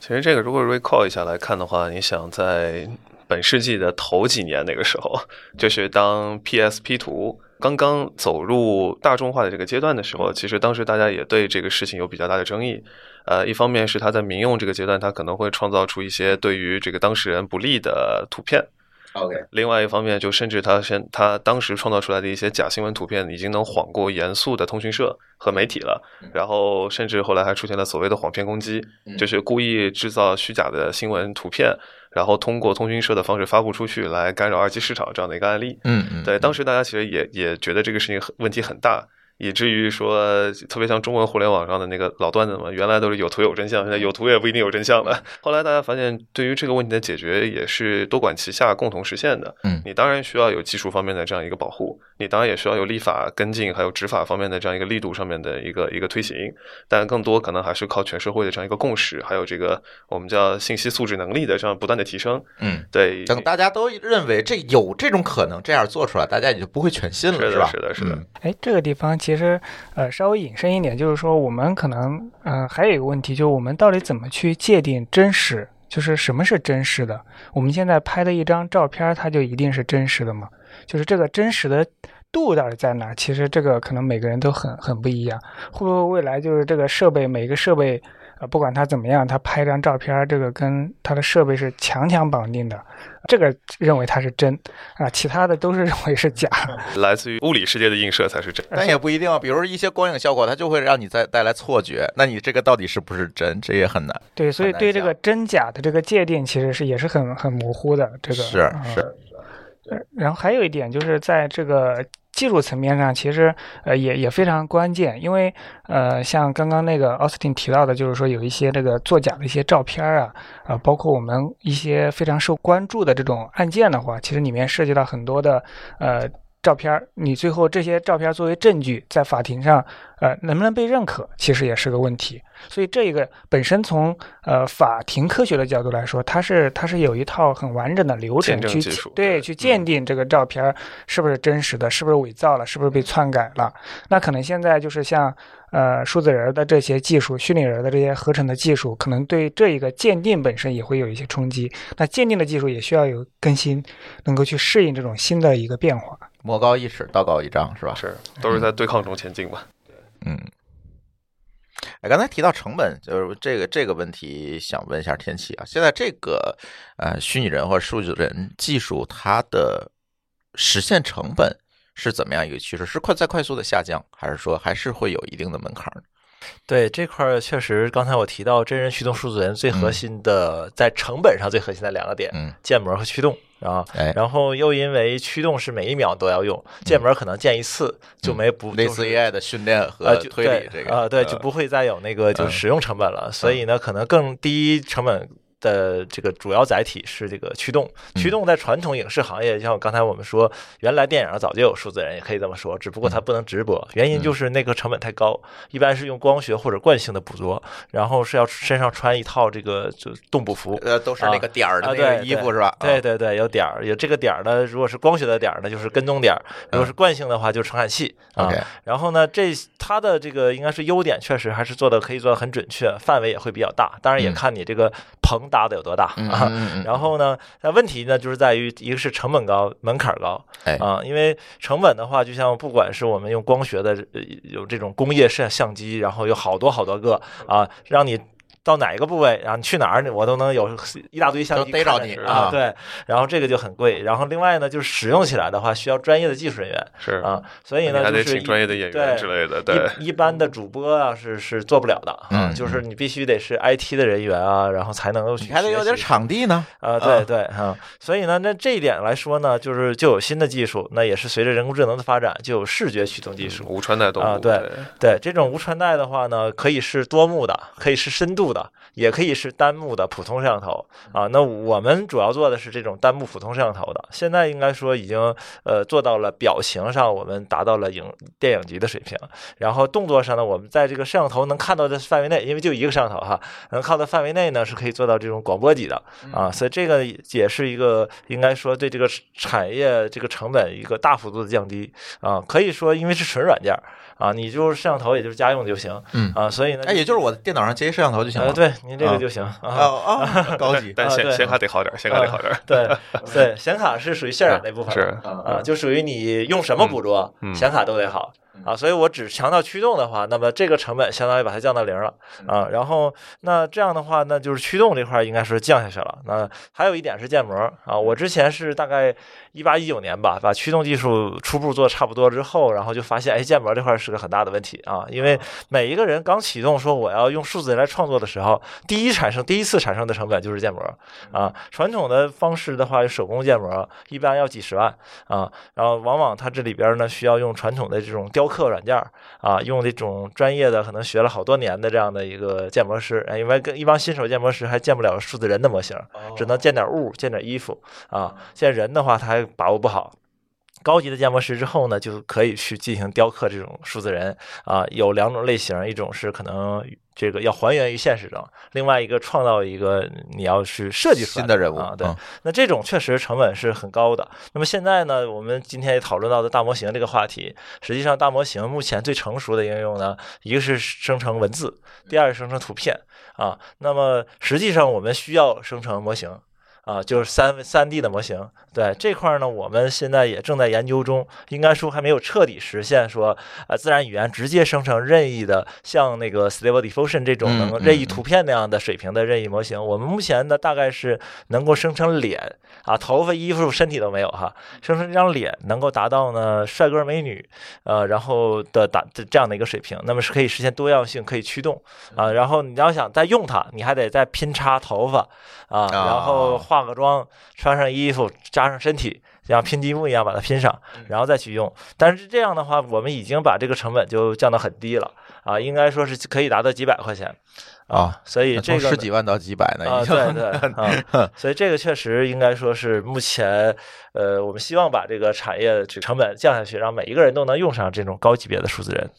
其实这个如果 recall 一下来看的话，你想在本世纪的头几年那个时候，就是当 PSP 图刚刚走入大众化的这个阶段的时候，其实当时大家也对这个事情有比较大的争议。呃，一方面是它在民用这个阶段，它可能会创造出一些对于这个当事人不利的图片。OK，另外一方面，就甚至他先他当时创造出来的一些假新闻图片，已经能晃过严肃的通讯社和媒体了。然后甚至后来还出现了所谓的谎骗攻击，嗯就是故意制造虚假的新闻图片，然后通过通讯社的方式发布出去，来干扰二级市场这样的一个案例。嗯嗯，对，当时大家其实也也觉得这个事情问题很大，以至于说，特别像中文互联网上的那个老段子嘛，原来都是有图有真相，现在有图也不一定有真相了。后来大家发现，对于这个问题的解决也是多管齐下，共同实现的。嗯你当然需要有技术方面的这样一个保护，你当然也需要有立法跟进，还有执法方面的这样一个力度上面的一个一个推行，但更多可能还是靠全社会的这样一个共识，还有这个我们叫信息素质能力的这样不断的提升。嗯，对，等大家都认为这有这种可能这样做出来，大家也就不会全信了，是的吧？是的是的嗯哎，这个地方其其实呃稍微引申一点，就是说我们可能呃还有一个问题，就是我们到底怎么去界定真实？就是什么是真实的？我们现在拍的一张照片，它就一定是真实的吗？就是这个真实的度到底在哪？其实这个可能每个人都很很不一样。会不会未来就是这个设备每个设备呃不管他怎么样，他拍张照片，这个跟他的设备是强强绑定的，这个认为它是真啊，其他的都是认为是假。来自于物理世界的映射才是真。但也不一定啊，比如一些光影效果，它就会让你再带来错觉，那你这个到底是不是真，这也很难。对，所以对这个真假的这个界定其实是也是很很模糊的。这个是是是，呃然后还有一点就是在这个技术层面上，其实呃也也非常关键，因为呃像刚刚那个奥斯汀提到的，就是说有一些这个作假的一些照片啊，啊、包括我们一些非常受关注的这种案件的话，其实里面涉及到很多的呃。照片，你最后这些照片作为证据，在法庭上，呃，能不能被认可，其实也是个问题。所以这个本身从呃法庭科学的角度来说，它是它是有一套很完整的流程去对对去鉴定这个照片儿是不是真实的，是不是伪造了，是不是被篡改了。那可能现在就是像呃数字人的这些技术、虚拟人的这些合成的技术，可能对这一个鉴定本身也会有一些冲击。那鉴定的技术也需要有更新，能够去适应这种新的一个变化。魔高一尺，道高一丈，是吧？是，都是在对抗中前进吧。嗯。哎，刚才提到成本，就是这个这个问题，想问一下天启啊。现在这个呃虚拟人或者数字人技术，它的实现成本是怎么样一个趋势？是快在快速的下降，还是说还是会有一定的门槛呢？对这块儿确实，刚才我提到真人驱动数字人最核心的，在成本上最核心的两个点，嗯，建模和驱动啊。哎，然后又因为驱动是每一秒都要用，建模可能建一次就没不类似 AI 的训练呃和就推理这个啊，对，呃就不会再有那个就嗯使用成本了。所以呢，可能更低成本。的这个主要载体是这个驱动。驱动在传统影视行业，像刚才我们说，原来电影早就有数字人，也可以这么说，只不过它不能直播，原因就是那个成本太高，一般是用光学或者惯性的捕捉，然后是要身上穿一套这个就动捕服。呃，都是那个点儿的啊那个对衣服是吧？啊，对对对，有点儿，有这个点儿呢。如果是光学的点儿呢，就是跟踪点儿；如果是惯性的话，就是传感器啊。然后呢，这它的这个应该是优点，确实还是做的可以做的很准确，范围也会比较大。当然也嗯看你这个棚搭的有多大嗯啊。然后呢，那问题呢，就是在于一个是成本高，门槛高哎啊。因为成本的话，就像不管是我们用光学的，呃有这种工业摄像机，然后有好多好多个啊，让你。到哪一个部位，然后你去哪儿，我都能有一大堆相机都逮着。你啊对，然后这个就很贵。然后另外呢，就是使用起来的话，需要专业的技术人员是啊，所以呢，还得就是请专业的演员对之类的，对，一一般的主播啊是是做不了的啊，嗯就是你必须得是 IT 的人员啊，然后才能够去你还得有点场地呢。啊，对对啊、所以呢，那这一点来说呢，就是就有新的技术，那也是随着人工智能的发展，就有视觉驱动技术。无穿戴动物，啊对对这种无穿戴的话呢，可以是多目的，可以是深度的，也可以是单目的普通摄像头啊。那我们主要做的是这种单目普通摄像头的，现在应该说已经呃做到了表情上，我们达到了影电影级的水平。然后动作上呢，我们在这个摄像头能看到的范围内，因为就一个摄像头哈，能看到范围内呢是可以做到这种广播级的啊，所以这个也是一个应该说对这个产业这个成本一个大幅度的降低啊，可以说因为是纯软件啊，你就是摄像头也就是家用就行，嗯啊，所以呢，哎，也就是我电脑上接一摄像头就行呃，了。对您这啊个就行啊。哦哦，高级。但啊显显卡得好点儿，显卡得好点儿，对 对，显卡是属于渲染那部分，是啊，就属于你用什么捕捉，显卡都得好啊。所以我只强调驱动的话，那么这个成本相当于把它降到零了啊。然后那这样的话，那就是驱动这块应该是降下去了。那还有一点是建模啊，我之前是大概一八一九年吧，把驱动技术初步做差不多之后，然后就发现，哎，建模这块是个很大的问题啊，因为每一个人刚启动说我要用数字来创作的时候，第一产生第一次产生的成本就是建模啊。传统的方式的话，手工建模一般要几十万啊，然后往往它这里边呢需要用传统的这种雕刻软件儿啊，用这种专业的可能学了好多年的这样的一个建模师，哎因为跟一帮新手建模师还建不了数字人的模型，只能建点物、建点衣服啊，建人的话他还把握不好。高级的建模师之后呢，就可以去进行雕刻这种数字人啊，有两种类型，一种是可能这个要还原于现实中，另外一个创造一个你要去设计出来新的人物啊，对嗯，那这种确实成本是很高的。那么现在呢，我们今天也讨论到的大模型这个话题，实际上大模型目前最成熟的应用呢，一个是生成文字，第二是生成图片啊。那么实际上我们需要生成模型。啊，就是三三 D 的模型，对这块呢，我们现在也正在研究中，应该说还没有彻底实现说，呃，自然语言直接生成任意的，像那个 Stable Diffusion 这种嗯能嗯任意图片那样的水平的任意模型。我们目前呢，大概是能够生成脸啊，头发、衣服、身体都没有哈，生成这张脸能够达到呢帅哥美女，呃，然后的达这样的一个水平，那么是可以实现多样性，可以驱动啊。然后你要想再用它，你还得再拼插头发啊，然后化个妆，穿上衣服，加上身体。像拼积木一样把它拼上，然后再去用。但是这样的话，我们已经把这个成本就降到很低了啊，应该说是可以达到几百块钱啊。所以这个十几万到几百呢，啊，对 对啊，所以这个确实应该说是目前呃，我们希望把这个产业这成本降下去，让每一个人都能用上这种高级别的数字人。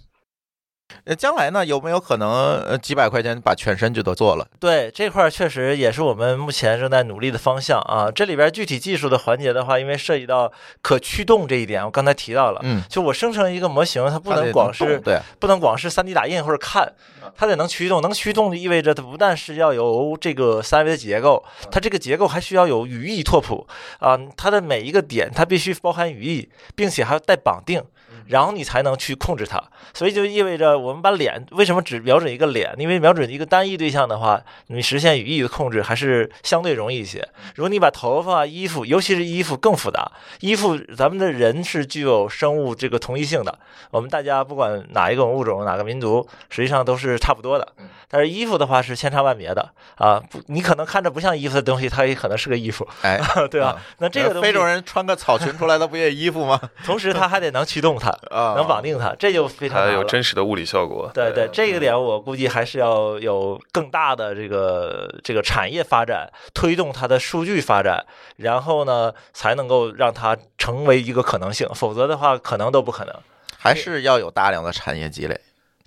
呃将来呢，有没有可能呃几百块钱把全身就都做了？对这块儿确实也是我们目前正在努力的方向啊。这里边具体技术的环节的话，因为涉及到可驱动这一点，我刚才提到了，嗯，就我生成一个模型，它不能光是动对，不能光是 3D 打印或者看，它得能驱动。能驱动就意味着它不但是要有这个三维的结构，它这个结构还需要有语义拓扑啊，它的每一个点它必须包含语义，并且还要带绑定。然后你才能去控制它，所以就意味着我们把脸为什么只瞄准一个脸？因为瞄准一个单一对象的话，你实现语义的控制还是相对容易一些。如果你把头发、衣服，尤其是衣服更复杂，衣服咱们的人是具有生物这个同一性的，我们大家不管哪一个物种、哪个民族，实际上都是差不多的。但是衣服的话是千差万别的啊，不，你可能看着不像衣服的东西，它也可能是个衣服，哎，对吧？啊那这个东西非洲人穿个草裙出来，的不也衣服吗？同时它还得能驱动它它，啊，能绑定它，这就非常它。有真实的物理效果。对对，这个点我估计还是要有更大的这个这个产业发展，推动它的数据发展，然后呢才能够让它成为一个可能性，否则的话可能都不可能。还是要有大量的产业积累。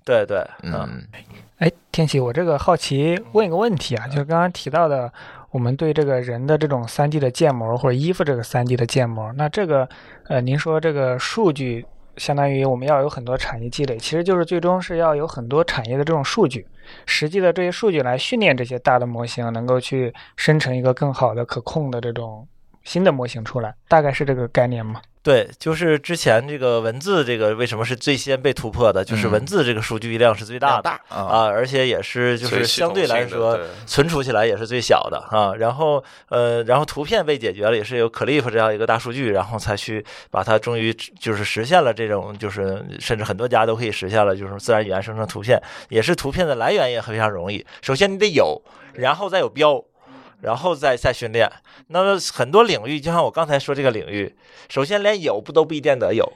对对，嗯，哎，天启，我这个好奇问一个问题啊，就是刚刚提到的，我们对这个人的这种三 D 的建模或者衣服这个三 D 的建模，那这个呃，您说这个数据相当于我们要有很多产业积累，其实就是最终是要有很多产业的这种数据，实际的这些数据来训练这些大的模型，能够去生成一个更好的可控的这种新的模型出来，大概是这个概念吗？对，就是之前这个文字这个为什么是最先被突破的，就是嗯文字这个数据量是最大的。大啊，啊，而且也是就是相对来说存储起来也是最小的啊。然后呃，然后图片被解决了，也是有 Clip 这样一个大数据，然后才去把它终于就是实现了这种就是甚至很多家都可以实现了，就是自然语言生成图片，也是图片的来源也非常容易。首先你得有，然后再有标。然后再再训练，那么很多领域，就像我刚才说这个领域，首先连有不都不一定得有，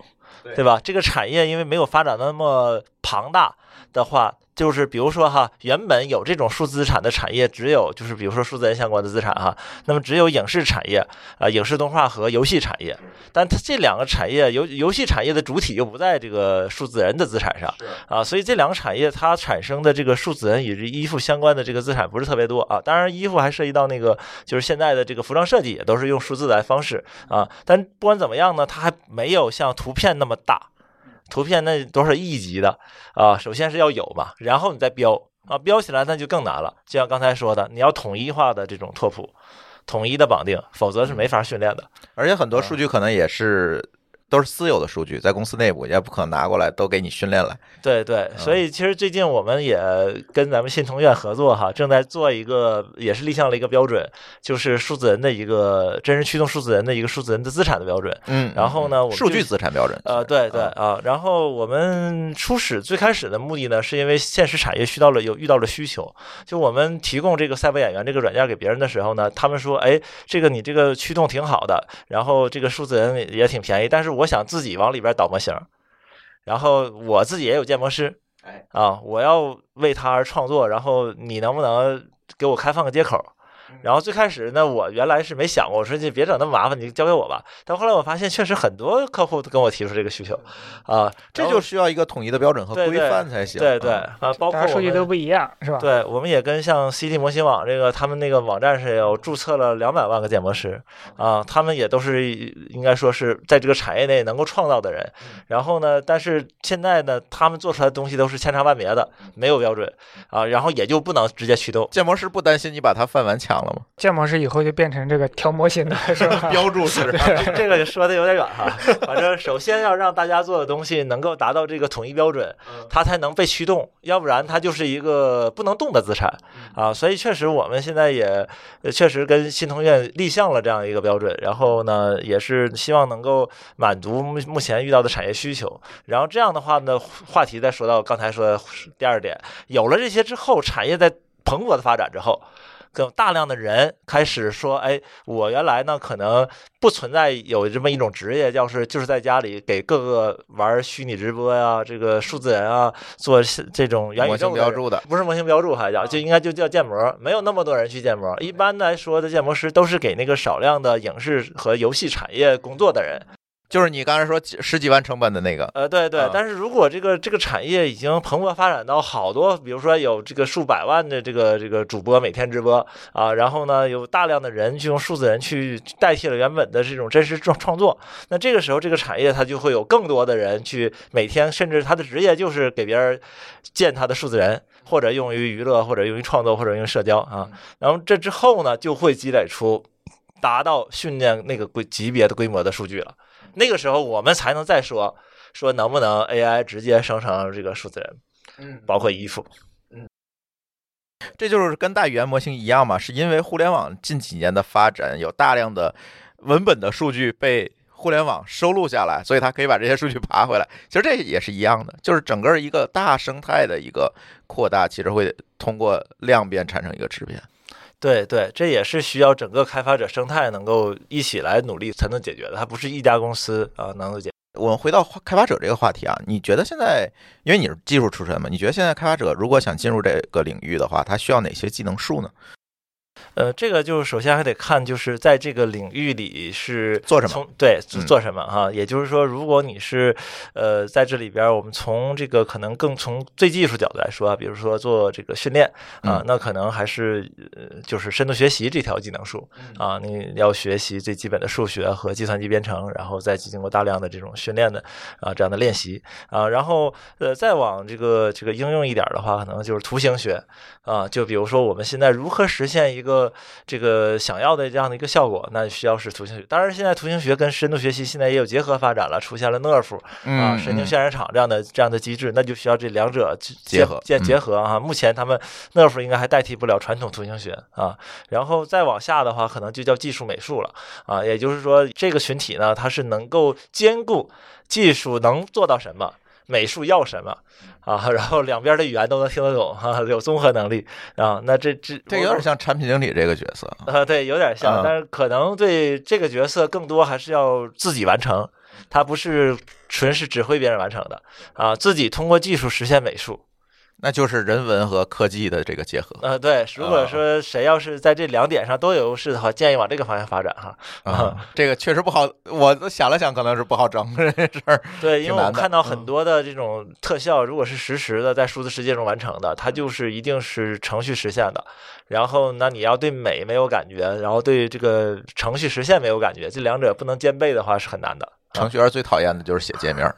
对吧？这个产业因为没有发展那么庞大的话，就是比如说哈，原本有这种数字资产的产业，只有就是比如说数字人相关的资产哈，那么只有影视产业啊、影视动画和游戏产业，但它这两个产业游游戏产业的主体又不在这个数字人的资产上啊，所以这两个产业它产生的这个数字人以及衣服相关的这个资产不是特别多啊。当然，衣服还涉及到那个就是现在的这个服装设计也都是用数字来方式啊，但不管怎么样呢，它还没有像图片那么大。图片那多少亿级的啊？首先是要有嘛，然后你再标啊，标起来那就更难了。就像刚才说的，你要统一化的这种拓扑，统一的绑定，否则是没法训练的。而且很多数据可能也是都是私有的数据，在公司内部也不可能拿过来都给你训练来。对对，所以其实最近我们也跟咱们信通院合作哈，正在做一个，也是立项了一个标准，就是数字人的一个真人驱动数字人的一个数字人的资产的标准。嗯然后呢我们数据资产标准。呃，对对啊啊，然后我们初始最开始的目的呢，是因为现实产业遇到了有遇到了需求，就我们提供这个赛博演员这个软件给别人的时候呢，他们说，哎，这个你这个驱动挺好的，然后这个数字人也挺便宜，但是我想自己往里边导模型，然后我自己也有建模师，哎啊，我要为他而创作，然后你能不能给我开放个接口？然后最开始呢，我原来是没想过，我说你别整那么麻烦，你交给我吧。但后来我发现，确实很多客户都跟我提出这个需求，啊，这就需要一个统一的标准和规范才行。对对啊啊，包括数据都不一样，是吧？对，我们也跟像 CT 模型网这个，他们那个网站是有注册了两百万个建模师啊，他们也都是应该说是在这个产业内能够创造的人。然后呢，但是现在呢，他们做出来的东西都是千差万别的，没有标准啊，然后也就不能直接驱动。建模师不担心你把他饭碗抢了吗？建模师以后就变成这个调模型的，是吧？标注是这个说的有点远哈，反正首先要让大家做的东西能够达到这个统一标准，它才能被驱动，要不然它就是一个不能动的资产啊。所以确实我们现在也呃确实跟新通院立项了这样一个标准，然后呢也是希望能够满足目目前遇到的产业需求。然后这样的话呢，话题再说到刚才说的第二点，有了这些之后，产业在蓬勃的发展之后。更大量的人开始说，哎，我原来呢可能不存在有这么一种职业，叫是就是在家里给各个玩虚拟直播呀、这个数字人啊做这种元宇模型标注的。不是模型标注，还叫就应该就叫建模，没有那么多人去建模。一般来说的建模师都是给那个少量的影视和游戏产业工作的人。就是你刚才说几十几万成本的那个，呃，对对啊，但是如果这个这个产业已经蓬勃发展到好多，比如说有这个数百万的这个这个主播每天直播啊，然后呢有大量的人去用数字人去代替了原本的这种真实创创作，那这个时候这个产业它就会有更多的人去每天，甚至他的职业就是给别人建他的数字人，或者用于娱乐，或者用于创作，或者用于社交啊，然后这之后呢就会积累出达到训练那个规级别的规模的数据了。那个时候我们才能再说说能不能 AI 直接生成这个数字人，嗯，包括衣服。这就是跟大语言模型一样嘛，是因为互联网近几年的发展，有大量的文本的数据被互联网收录下来，所以它可以把这些数据爬回来。其实这也是一样的，就是整个一个大生态的一个扩大，其实会通过量变产生一个质变。对对，这也是需要整个开发者生态能够一起来努力才能解决的，它不是一家公司啊能够解。我们回到开发者这个话题啊，你觉得现在，因为你是技术出身嘛，你觉得现在开发者如果想进入这个领域的话，他需要哪些技能树呢？呃，这个就是首先还得看，就是在这个领域里是做什么？从对嗯。做什么哈。也就是说，如果你是呃在这里边，我们从这个可能更从最技术角度来说啊，比如说做这个训练啊嗯，那可能还是呃就是深度学习这条技能树啊，你要学习最基本的数学和计算机编程，然后再经过大量的这种训练的啊这样的练习啊，然后呃再往这个这个应用一点的话，可能就是图形学啊，就比如说我们现在如何实现一个这个想要的这样的一个效果，那需要是图形学。当然，现在图形学跟深度学习现在也有结合发展了，出现了 NERF 啊、嗯神经渲染场这样的这样的机制，那就需要这两者结结合结嗯结合啊。目前他们 NERF 应该还代替不了传统图形学啊。然后再往下的话，可能就叫技术美术了啊。也就是说，这个群体呢，它是能够兼顾技术能做到什么。美术要什么啊？然后两边的语言都能听得懂哈、有综合能力啊。那这这这有点像产品经理这个角色。啊，对，有点像，嗯但是可能对这个角色更多还是要自己完成，他不是纯是指挥别人完成的啊，自己通过技术实现美术。那就是人文和科技的这个结合呃，对，如果说谁要是在这两点上都有优势的话，建议往这个方向发展哈。啊，这个确实不好。我都想了想，可能是不好整这事儿。对，因为我看到很多的这种特效，如果是实时的在数字世界中完成的，它就是一定是程序实现的。然后，那你要对美没有感觉，然后对这个程序实现没有感觉，这两者不能兼备的话是很难的。程序员最讨厌的就是写界面。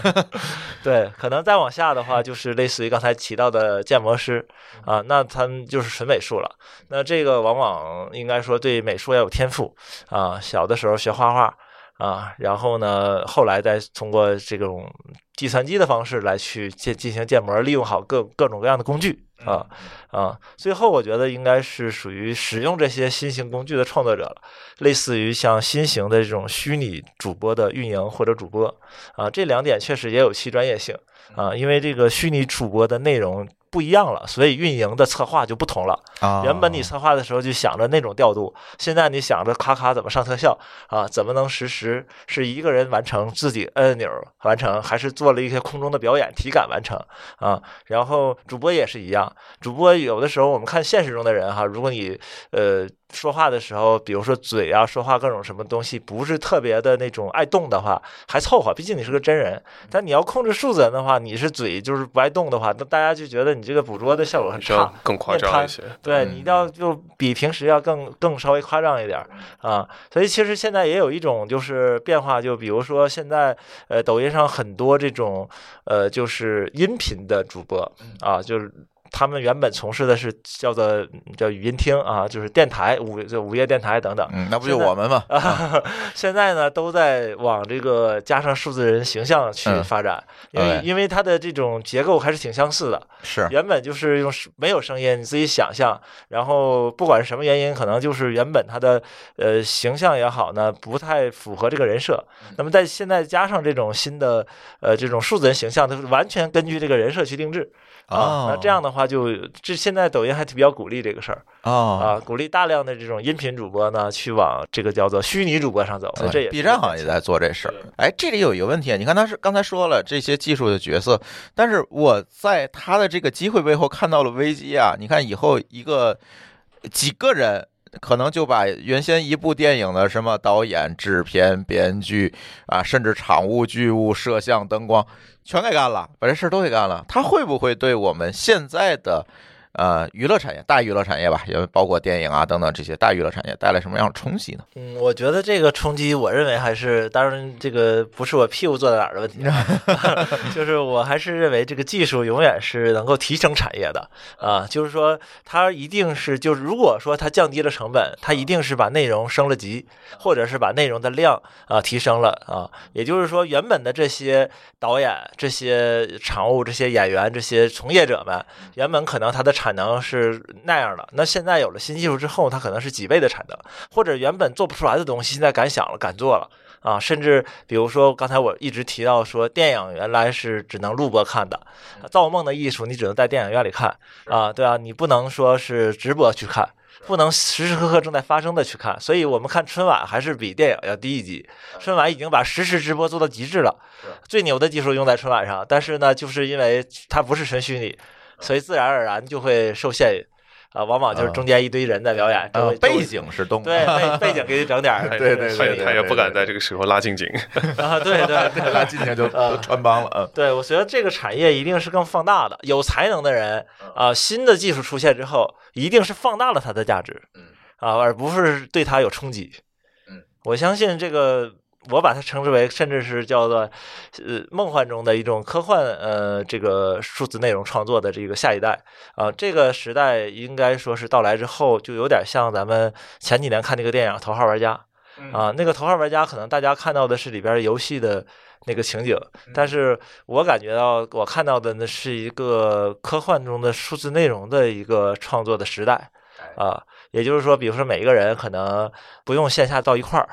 对，可能再往下的话，就是类似于刚才提到的建模师啊，那他们就是纯美术了。那这个往往应该说对美术要有天赋啊，小的时候学画画啊，然后呢，后来再通过这种计算机的方式来去建进行建模，利用好各各种各样的工具啊啊，最后我觉得应该是属于使用这些新型工具的创作者了，类似于像新型的这种虚拟主播的运营或者主播啊，这两点确实也有其专业性啊，因为这个虚拟主播的内容。不一样了，所以运营的策划就不同了。啊原本你策划的时候就想着那种调度，现在你想着咔咔怎么上特效啊，怎么能实时是一个人完成自己摁钮完成，还是做了一些空中的表演体感完成啊？然后主播也是一样，主播有的时候我们看现实中的人哈，如果你呃说话的时候，比如说嘴啊，说话各种什么东西不是特别的那种爱动的话，还凑合，毕竟你是个真人。但你要控制数字人的话，你是嘴就是不爱动的话，那大家就觉得你这个捕捉的效果很差。更夸张一些。对嗯你一定要就比平时要更更稍微夸张一点啊，所以其实现在也有一种就是变化，就比如说现在呃抖音上很多这种呃就是音频的主播啊，就是。他们原本从事的是叫做叫语音听啊，就是电台午就午夜电台等等，嗯，那不就我们吗？啊，现在呢都在往这个加上数字人形象去嗯。发展，因为对因为它的这种结构还是挺相似的，是。原本就是用没有声音，你自己想象，然后不管是什么原因，可能就是原本它的呃形象也好呢，不太符合这个人设。那么在现在加上这种新的呃这种数字人形象，它是完全根据这个人设去定制啊。哦那这样的话就，这现在抖音还比较鼓励这个事儿啊啊，鼓励大量的这种音频主播呢去往这个叫做虚拟主播上走。那这也 B 站好像也在做这事儿。哎，这里有一个问题，你看他是刚才说了这些技术的角色，但是我在他的这个机会背后看到了危机啊！你看以后一个几个人。可能就把原先一部电影的什么导演、制片、编剧啊，甚至场务、剧务、摄像、灯光，全给干了，把这事儿都给干了。他会不会对我们现在的呃娱乐产业、大娱乐产业吧，也包括电影啊等等这些大娱乐产业带来什么样的冲击呢？嗯，我觉得这个冲击，我认为还是，当然这个不是我屁股坐在哪儿的问题啊，就是我还是认为这个技术永远是能够提升产业的啊，就是说它一定是，就是如果说它降低了成本，它一定是把内容升了级，或者是把内容的量啊提升了啊，也就是说原本的这些导演、这些场务、这些演员、这些从业者们，原本可能他的产能是那样的，那现在有了新技术之后，它可能是几倍的产能。或者原本做不出来的东西，现在敢想了，敢做了啊！甚至比如说刚才我一直提到说，电影原来是只能录播看的，啊造梦的艺术你只能在电影院里看啊，对啊，你不能说是直播去看不能时时刻刻正在发生的去看。所以我们看春晚还是比电影要低一级。春晚已经把实时直播做到极致了，最牛的技术用在春晚上，但是呢，就是因为它不是纯虚拟，所以自然而然就会受限。啊，往往就是中间一堆人在表演，呃背景是动的，对背背景 给你整点儿，对对对他也不敢在这个时候拉近景。啊，对对对，拉近景就都穿帮了，嗯。对，我觉得这个产业一定是更放大的。有才能的人啊，新的技术出现之后，一定是放大了它的价值，啊，而不是对它有冲击。嗯，我相信这个，我把它称之为，甚至是叫做呃梦幻中的一种科幻，呃，这个数字内容创作的这个下一代。啊，这个时代应该说是到来之后，就有点像咱们前几年看那个电影《头号玩家》。啊，那个头号玩家可能大家看到的是里边游戏的那个情景，但是我感觉到我看到的呢是一个科幻中的数字内容的一个创作的时代。啊，也就是说，比如说每一个人可能不用线下到一块儿，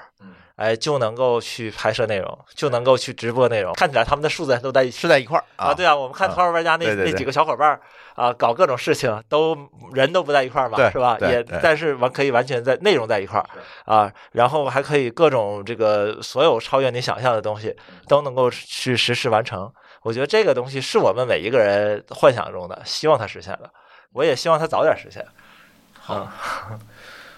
哎，就能够去拍摄内容，就能够去直播内容，看起来他们的数字都在是在一块儿啊，对啊，我们看啊头号玩家那那几个小伙伴儿啊，搞各种事情都人都不在一块儿嘛，是吧？也但是完可以完全在内容在一块儿啊，然后还可以各种这个所有超越你想象的东西都能够去实时完成。我觉得这个东西是我们每一个人幻想中的，希望它实现了，我也希望它早点实现。好，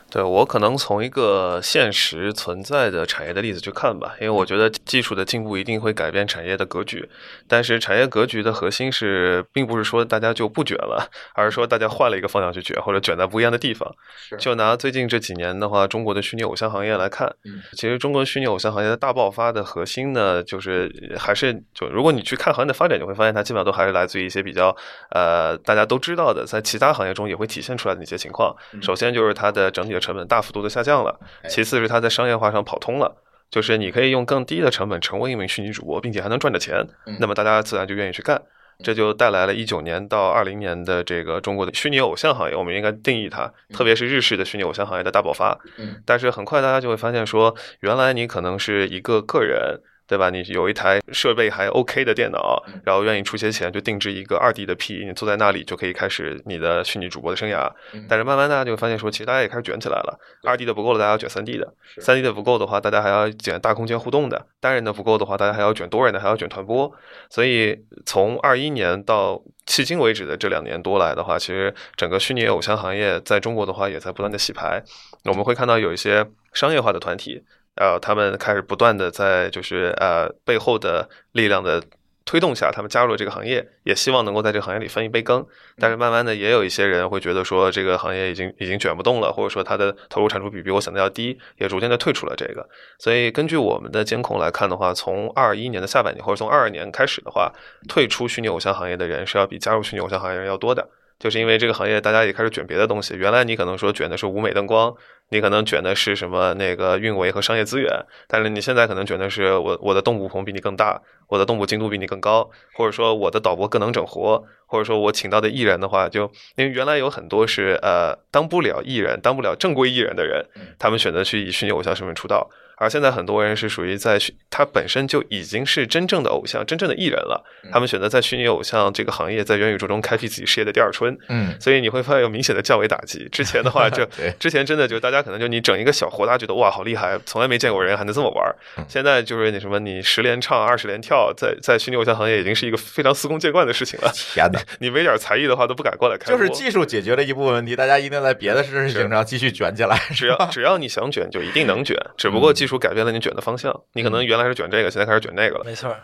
对我可能从一个现实存在的产业的例子去看吧，因为我觉得技术的进步一定会改变产业的格局，但是产业格局的核心是，并不是说大家就不卷了，而是说大家换了一个方向去卷，或者卷在不一样的地方。就拿最近这几年的话，中国的虚拟偶像行业来看，嗯其实中国虚拟偶像行业的大爆发的核心呢，就是还是就如果你去看行业的发展，你会发现它基本上都还是来自于一些比较呃大家都知道的，在其他行业中也会体现出来的一些情况。首先就是它的整体的成本大幅度的下降了，其次是它在商业化上跑通了。就是你可以用更低的成本成为一名虚拟主播，并且还能赚着钱，那么大家自然就愿意去干。这就带来了一九年到二零年的这个中国的虚拟偶像行业，我们应该定义它，特别是日式的虚拟偶像行业的大爆发。嗯，但是很快大家就会发现说，原来你可能是一个个人。对吧？你有一台设备还 OK 的电脑，然后愿意出些钱就定制一个二 D 的 P，你坐在那里就可以开始你的虚拟主播的生涯。但是慢慢大家就会发现说，其实大家也开始卷起来了。二 D 的不够了，大家要卷三 D 的；三 D 的不够的话，大家还要卷大空间互动的；单人的不够的话，大家还要卷多人的，还要卷团播。所以从二一年到迄今为止的这两年多来的话，其实整个虚拟偶像行业在中国的话也在不断的洗牌。我们会看到有一些商业化的团体。呃，他们开始不断的在就是呃背后的力量的推动下，他们加入了这个行业，也希望能够在这个行业里分一杯羹。但是慢慢的，也有一些人会觉得说，这个行业已经已经卷不动了，或者说它的投入产出比比我想的要低，也逐渐的退出了这个。所以根据我们的监控来看的话，从二一年的下半年或者从二二年开始的话，退出虚拟偶像行业的人是要比加入虚拟偶像行业人要多的。就是因为这个行业，大家也开始卷别的东西。原来你可能说卷的是舞美灯光，你可能卷的是什么那个运维和商业资源，但是你现在可能卷的是我我的动捕棚比你更大，我的动捕精度比你更高，或者说我的导播更能整活，或者说我请到的艺人的话，就因为原来有很多是呃当不了艺人、当不了正规艺人的人，他们选择去以虚拟偶像身份出道。而现在很多人是属于在他本身就已经是真正的偶像、真正的艺人了，他们选择在虚拟偶像这个行业，在元宇宙中开辟自己事业的第二春。嗯，所以你会发现有明显的降维打击。之前的话就 对之前真的就大家可能就你整一个小活，大家觉得哇好厉害，从来没见过人还能这么玩。现在就是你什么，你十连唱、二十连跳，在在虚拟偶像行业已经是一个非常司空见惯的事情了。天哪，你没点才艺的话，都不敢过来开。就是技术解决了一部分问题，大家一定在别的事情上继续卷起来。只要只要你想卷，就一定能卷，只不过技术改变了你卷的方向。你可能原来是卷这个，现在开始卷那个了。没错。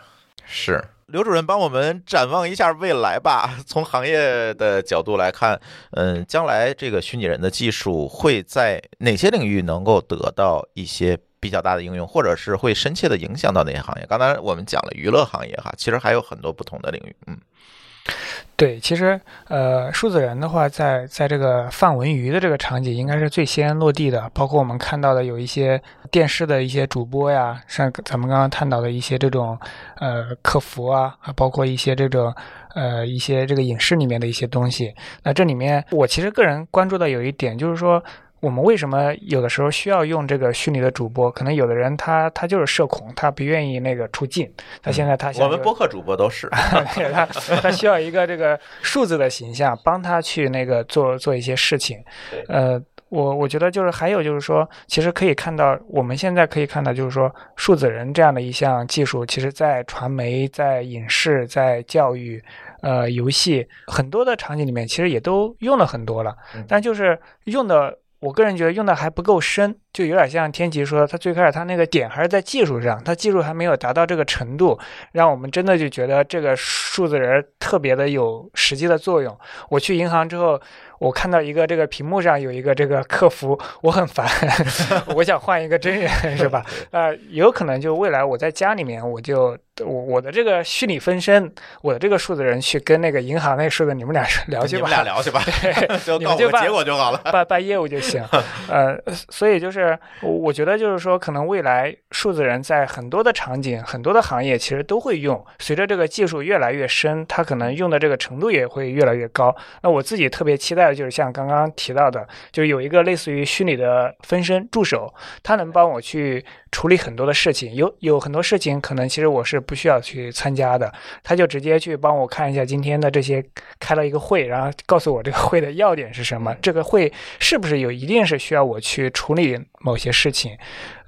是刘主任帮我们展望一下未来吧。从行业的角度来看，嗯，将来这个虚拟人的技术会在哪些领域能够得到一些比较大的应用，或者是会深切的影响到哪些行业？刚才我们讲了娱乐行业哈，其实还有很多不同的领域。嗯，对，其实呃，数字人的话，在在这个泛文娱的这个场景，应该是最先落地的。包括我们看到的有一些电视的一些主播呀，像咱们刚刚探讨的一些这种呃客服啊，啊，包括一些这种呃一些这个影视里面的一些东西。那这里面，我其实个人关注的有一点就是说。我们为什么有的时候需要用这个虚拟的主播？可能有的人他他就是社恐，他不愿意那个出镜。他现在他想我们播客主播都是，对他 他需要一个这个数字的形象帮他去那个做做一些事情。呃，我我觉得就是还有就是说，其实可以看到，我们现在可以看到，就是说数字人这样的一项技术，其实在传媒、在影视、在教育、呃游戏很多的场景里面，其实也都用了很多了，但就是用的。我个人觉得用的还不够深，就有点像天琪说，他最开始他那个点还是在技术上，他技术还没有达到这个程度，让我们真的就觉得这个数字人特别的有实际的作用。我去银行之后。我看到一个这个屏幕上有一个这个客服，我很烦，我想换一个真人，是吧？呃，有可能就未来我在家里面，我就我我的这个虚拟分身，我的这个数字人去跟那个银行那数字你们俩聊去吧，你们俩聊去吧，就办结果就好了，办办业务就行。呃，所以就是我觉得就是说，可能未来数字人在很多的场景、很多的行业其实都会用。随着这个技术越来越深，它可能用的这个程度也会越来越高。那我自己特别期待的。就是像刚刚提到的，就有一个类似于虚拟的分身助手，它能帮我去处理很多的事情。有有很多事情可能其实我是不需要去参加的，他就直接去帮我看一下今天的这些开了一个会，然后告诉我这个会的要点是什么，这个会是不是有一定是需要我去处理某些事情。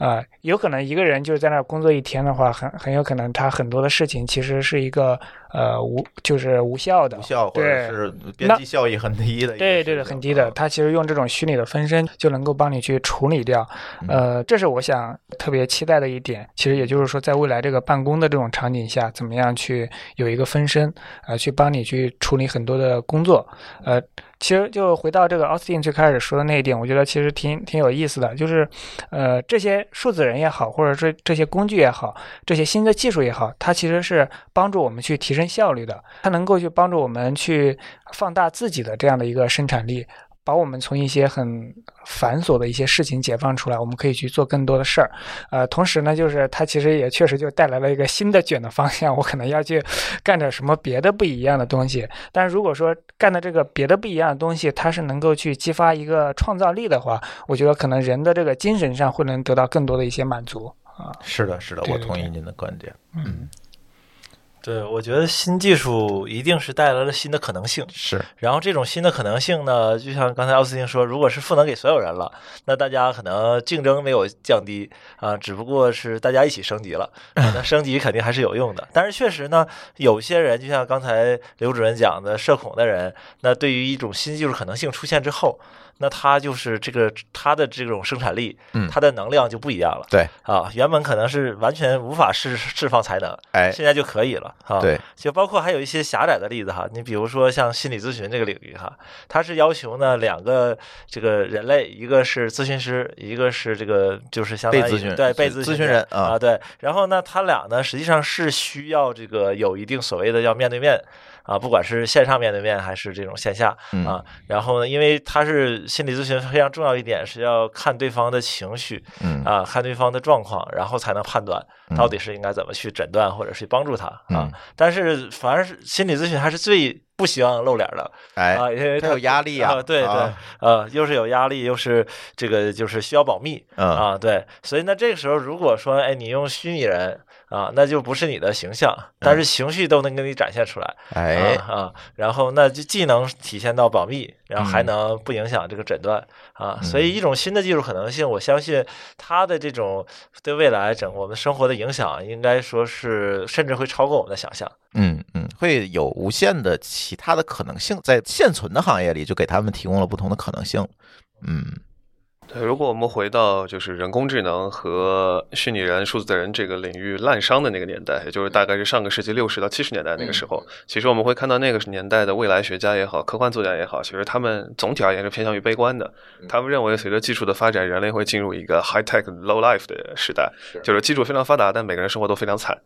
啊，有可能一个人就是在那工作一天的话，很很有可能他很多的事情其实是一个呃无就是无效的，无效或者是边际效益很低的。对对对，很低的。他其实用这种虚拟的分身就能够帮你去处理掉。呃，这是我想特别期待的一点。其实也就是说，在未来这个办公的这种场景下，怎么样去有一个分身啊，去帮你去处理很多的工作，呃。其实就回到这个 Austin 最开始说的那一点，我觉得其实挺挺有意思的，就是，呃，这些数字人也好，或者说这些工具也好，这些新的技术也好，它其实是帮助我们去提升效率的，它能够去帮助我们去放大自己的这样的一个生产力。把我们从一些很繁琐的一些事情解放出来，我们可以去做更多的事儿。呃，同时呢，就是它其实也确实就带来了一个新的卷的方向，我可能要去干点什么别的不一样的东西。但如果说干的这个别的不一样的东西，它是能够去激发一个创造力的话，我觉得可能人的这个精神上会能得到更多的一些满足啊。是的，是的，我同意您的观点。嗯。对，我觉得新技术一定是带来了新的可能性。是，然后这种新的可能性呢，就像刚才奥斯汀说，如果是赋能给所有人了，那大家可能竞争没有降低啊，只不过是大家一起升级了。那升级肯定还是有用的。但是确实呢，有些人就像刚才刘主任讲的，社恐的人，那对于一种新技术可能性出现之后。那他就是这个他的这种生产力，嗯，他的能量就不一样了。对啊，原本可能是完全无法释释放才能，哎，现在就可以了。哈，对，就包括还有一些狭窄的例子哈，你比如说像心理咨询这个领域哈，它是要求呢两个这个人类，一个是咨询师，一个是这个就是相当于对被咨询人啊，对，然后呢，他俩呢实际上是需要这个有一定所谓的要面对面。啊，不管是线上面对面还是这种线下啊，然后呢，因为他是心理咨询非常重要一点是要看对方的情绪，啊，看对方的状况，然后才能判断到底是应该怎么去诊断或者是帮助他啊。但是反而是心理咨询还是最不希望露脸的，哎，因为他有压力啊，对对，呃，又是有压力，又是这个就是需要保密啊，对，所以呢，这个时候如果说哎，你用虚拟人。啊，那就不是你的形象，但是情绪都能给你展现出来，哎啊，然后那就既能体现到保密，然后还能不影响这个诊断啊，所以一种新的技术可能性，我相信它的这种对未来整我们生活的影响，应该说是甚至会超过我们的想象。嗯嗯，会有无限的其他的可能性，在现存的行业里就给他们提供了不同的可能性。嗯。对，如果我们回到就是人工智能和虚拟人、数字人这个领域滥觞的那个年代，也就是大概是上个世纪六十到七十年代那个时候，其实我们会看到那个年代的未来学家也好、科幻作家也好，其实他们总体而言是偏向于悲观的。他们认为，随着技术的发展，人类会进入一个 high tech low life 的时代，就是技术非常发达，但每个人生活都非常惨。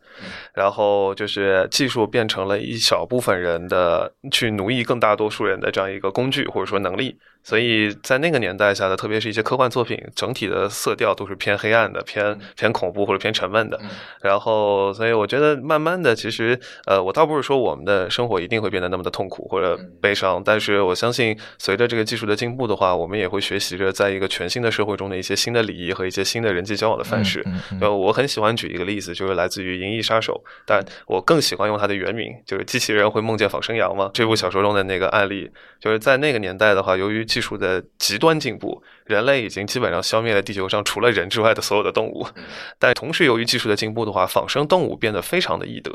然后就是技术变成了一小部分人的去奴役更大多数人的这样一个工具或者说能力。所以在那个年代下的，特别是一些科幻作品，整体的色调都是偏黑暗的、偏偏恐怖或者偏沉闷的。然后，所以我觉得慢慢的，其实呃，我倒不是说我们的生活一定会变得那么的痛苦或者悲伤，但是我相信随着这个技术的进步的话，我们也会学习着在一个全新的社会中的一些新的礼仪和一些新的人际交往的范式。呃，我很喜欢举一个例子，就是来自于《银翼杀手》，但我更喜欢用它的原名，就是《机器人会梦见仿生羊》吗？这部小说中的那个案例，就是在那个年代的话，由于技术的极端进步，人类已经基本上消灭了地球上除了人之外的所有的动物。但同时，由于技术的进步的话，仿生动物变得非常的易得。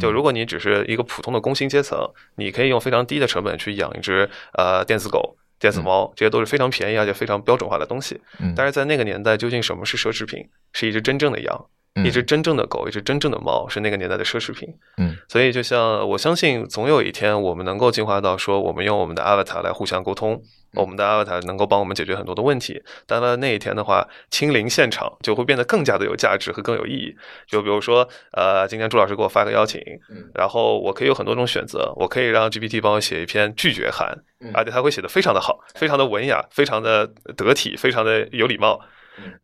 就如果你只是一个普通的工薪阶层，你可以用非常低的成本去养一只呃电子狗、电子猫，这些都是非常便宜而且非常标准化的东西。嗯但是在那个年代，究竟什么是奢侈品？是一只真正的羊，嗯一只真正的狗，一只真正的猫，是那个年代的奢侈品。嗯，所以就像我相信，总有一天我们能够进化到说，我们用我们的 avatar 来互相沟通，我们的 avatar 能够帮我们解决很多的问题。当然，那一天的话，亲临现场就会变得更加的有价值和更有意义。就比如说，呃，今天朱老师给我发个邀请，然后我可以有很多种选择，我可以让 GPT 帮我写一篇拒绝函，而且他会写的非常的好，非常的文雅，非常的得体，非常的有礼貌。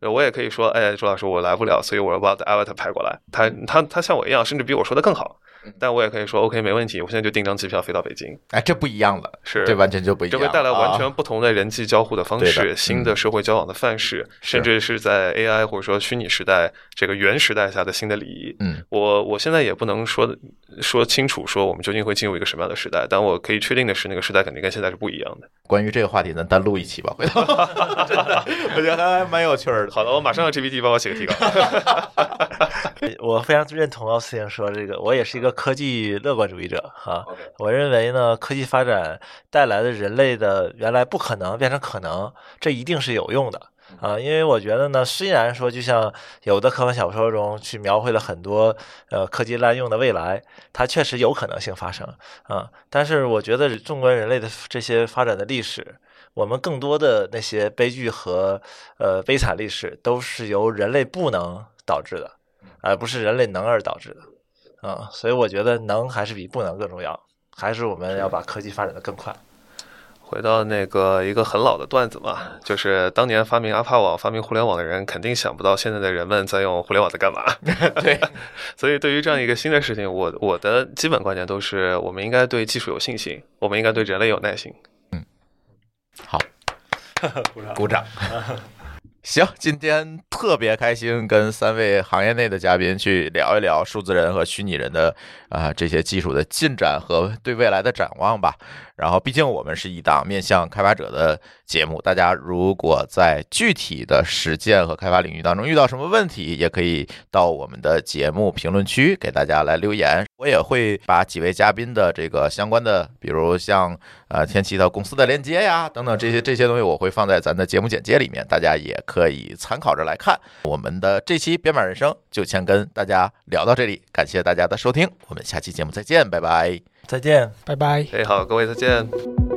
嗯我也可以说，哎，朱老师，我来不了，所以我要把艾维特派过来。他他他像我一样，甚至比我说的更好。但我也可以说，OK，没问题，我现在就订张机票飞到北京。哎，这不一样了，是这完全就不一样，这会带来完全啊不同的人际交互的方式，新的社会交往的范式，甚至是在 AI 或者说虚拟时代这个原时代下的新的礼仪。嗯，我我现在也不能说说清楚说我们究竟会进入一个什么样的时代，但我可以确定的是，那个时代肯定跟现在是不一样的。关于这个话题，咱单录一期吧，回头 我觉得还蛮有趣儿的。好的，我马上让 GPT 帮我写个提纲。我非常认同奥斯汀说这个，我也是一个科技乐观主义者哈。我认为呢，科技发展带来的人类的原来不可能变成可能，这一定是有用的啊。因为我觉得呢，虽然说就像有的科幻小说中去描绘了很多呃科技滥用的未来，它确实有可能性发生啊。但是我觉得纵观人类的这些发展的历史。我们更多的那些悲剧和呃悲惨历史，都是由人类不能导致的，而不是人类能而导致的。啊、所以我觉得能还是比不能更重要，还是我们要把科技发展的更快。回到那个一个很老的段子嘛，就是当年发明阿帕网、发明互联网的人，肯定想不到现在的人们在用互联网在干嘛。对，所以对于这样一个新的事情，我我的基本观点都是，我们应该对技术有信心，我们应该对人类有耐心。嗯好，鼓掌。行，今天特别开心，跟三位行业内的嘉宾去聊一聊数字人和虚拟人的啊、这些技术的进展和对未来的展望吧。然后，毕竟我们是一档面向开发者的节目，大家如果在具体的实践和开发领域当中遇到什么问题，也可以到我们的节目评论区给大家来留言。我也会把几位嘉宾的这个相关的，比如像呃天齐的公司的链接呀等等这些这些东西，我会放在咱的节目简介里面，大家也可以参考着来看。我们的这期编码人生就先跟大家聊到这里，感谢大家的收听，我们下期节目再见，拜拜。再见。拜拜。哎，好，各位再见。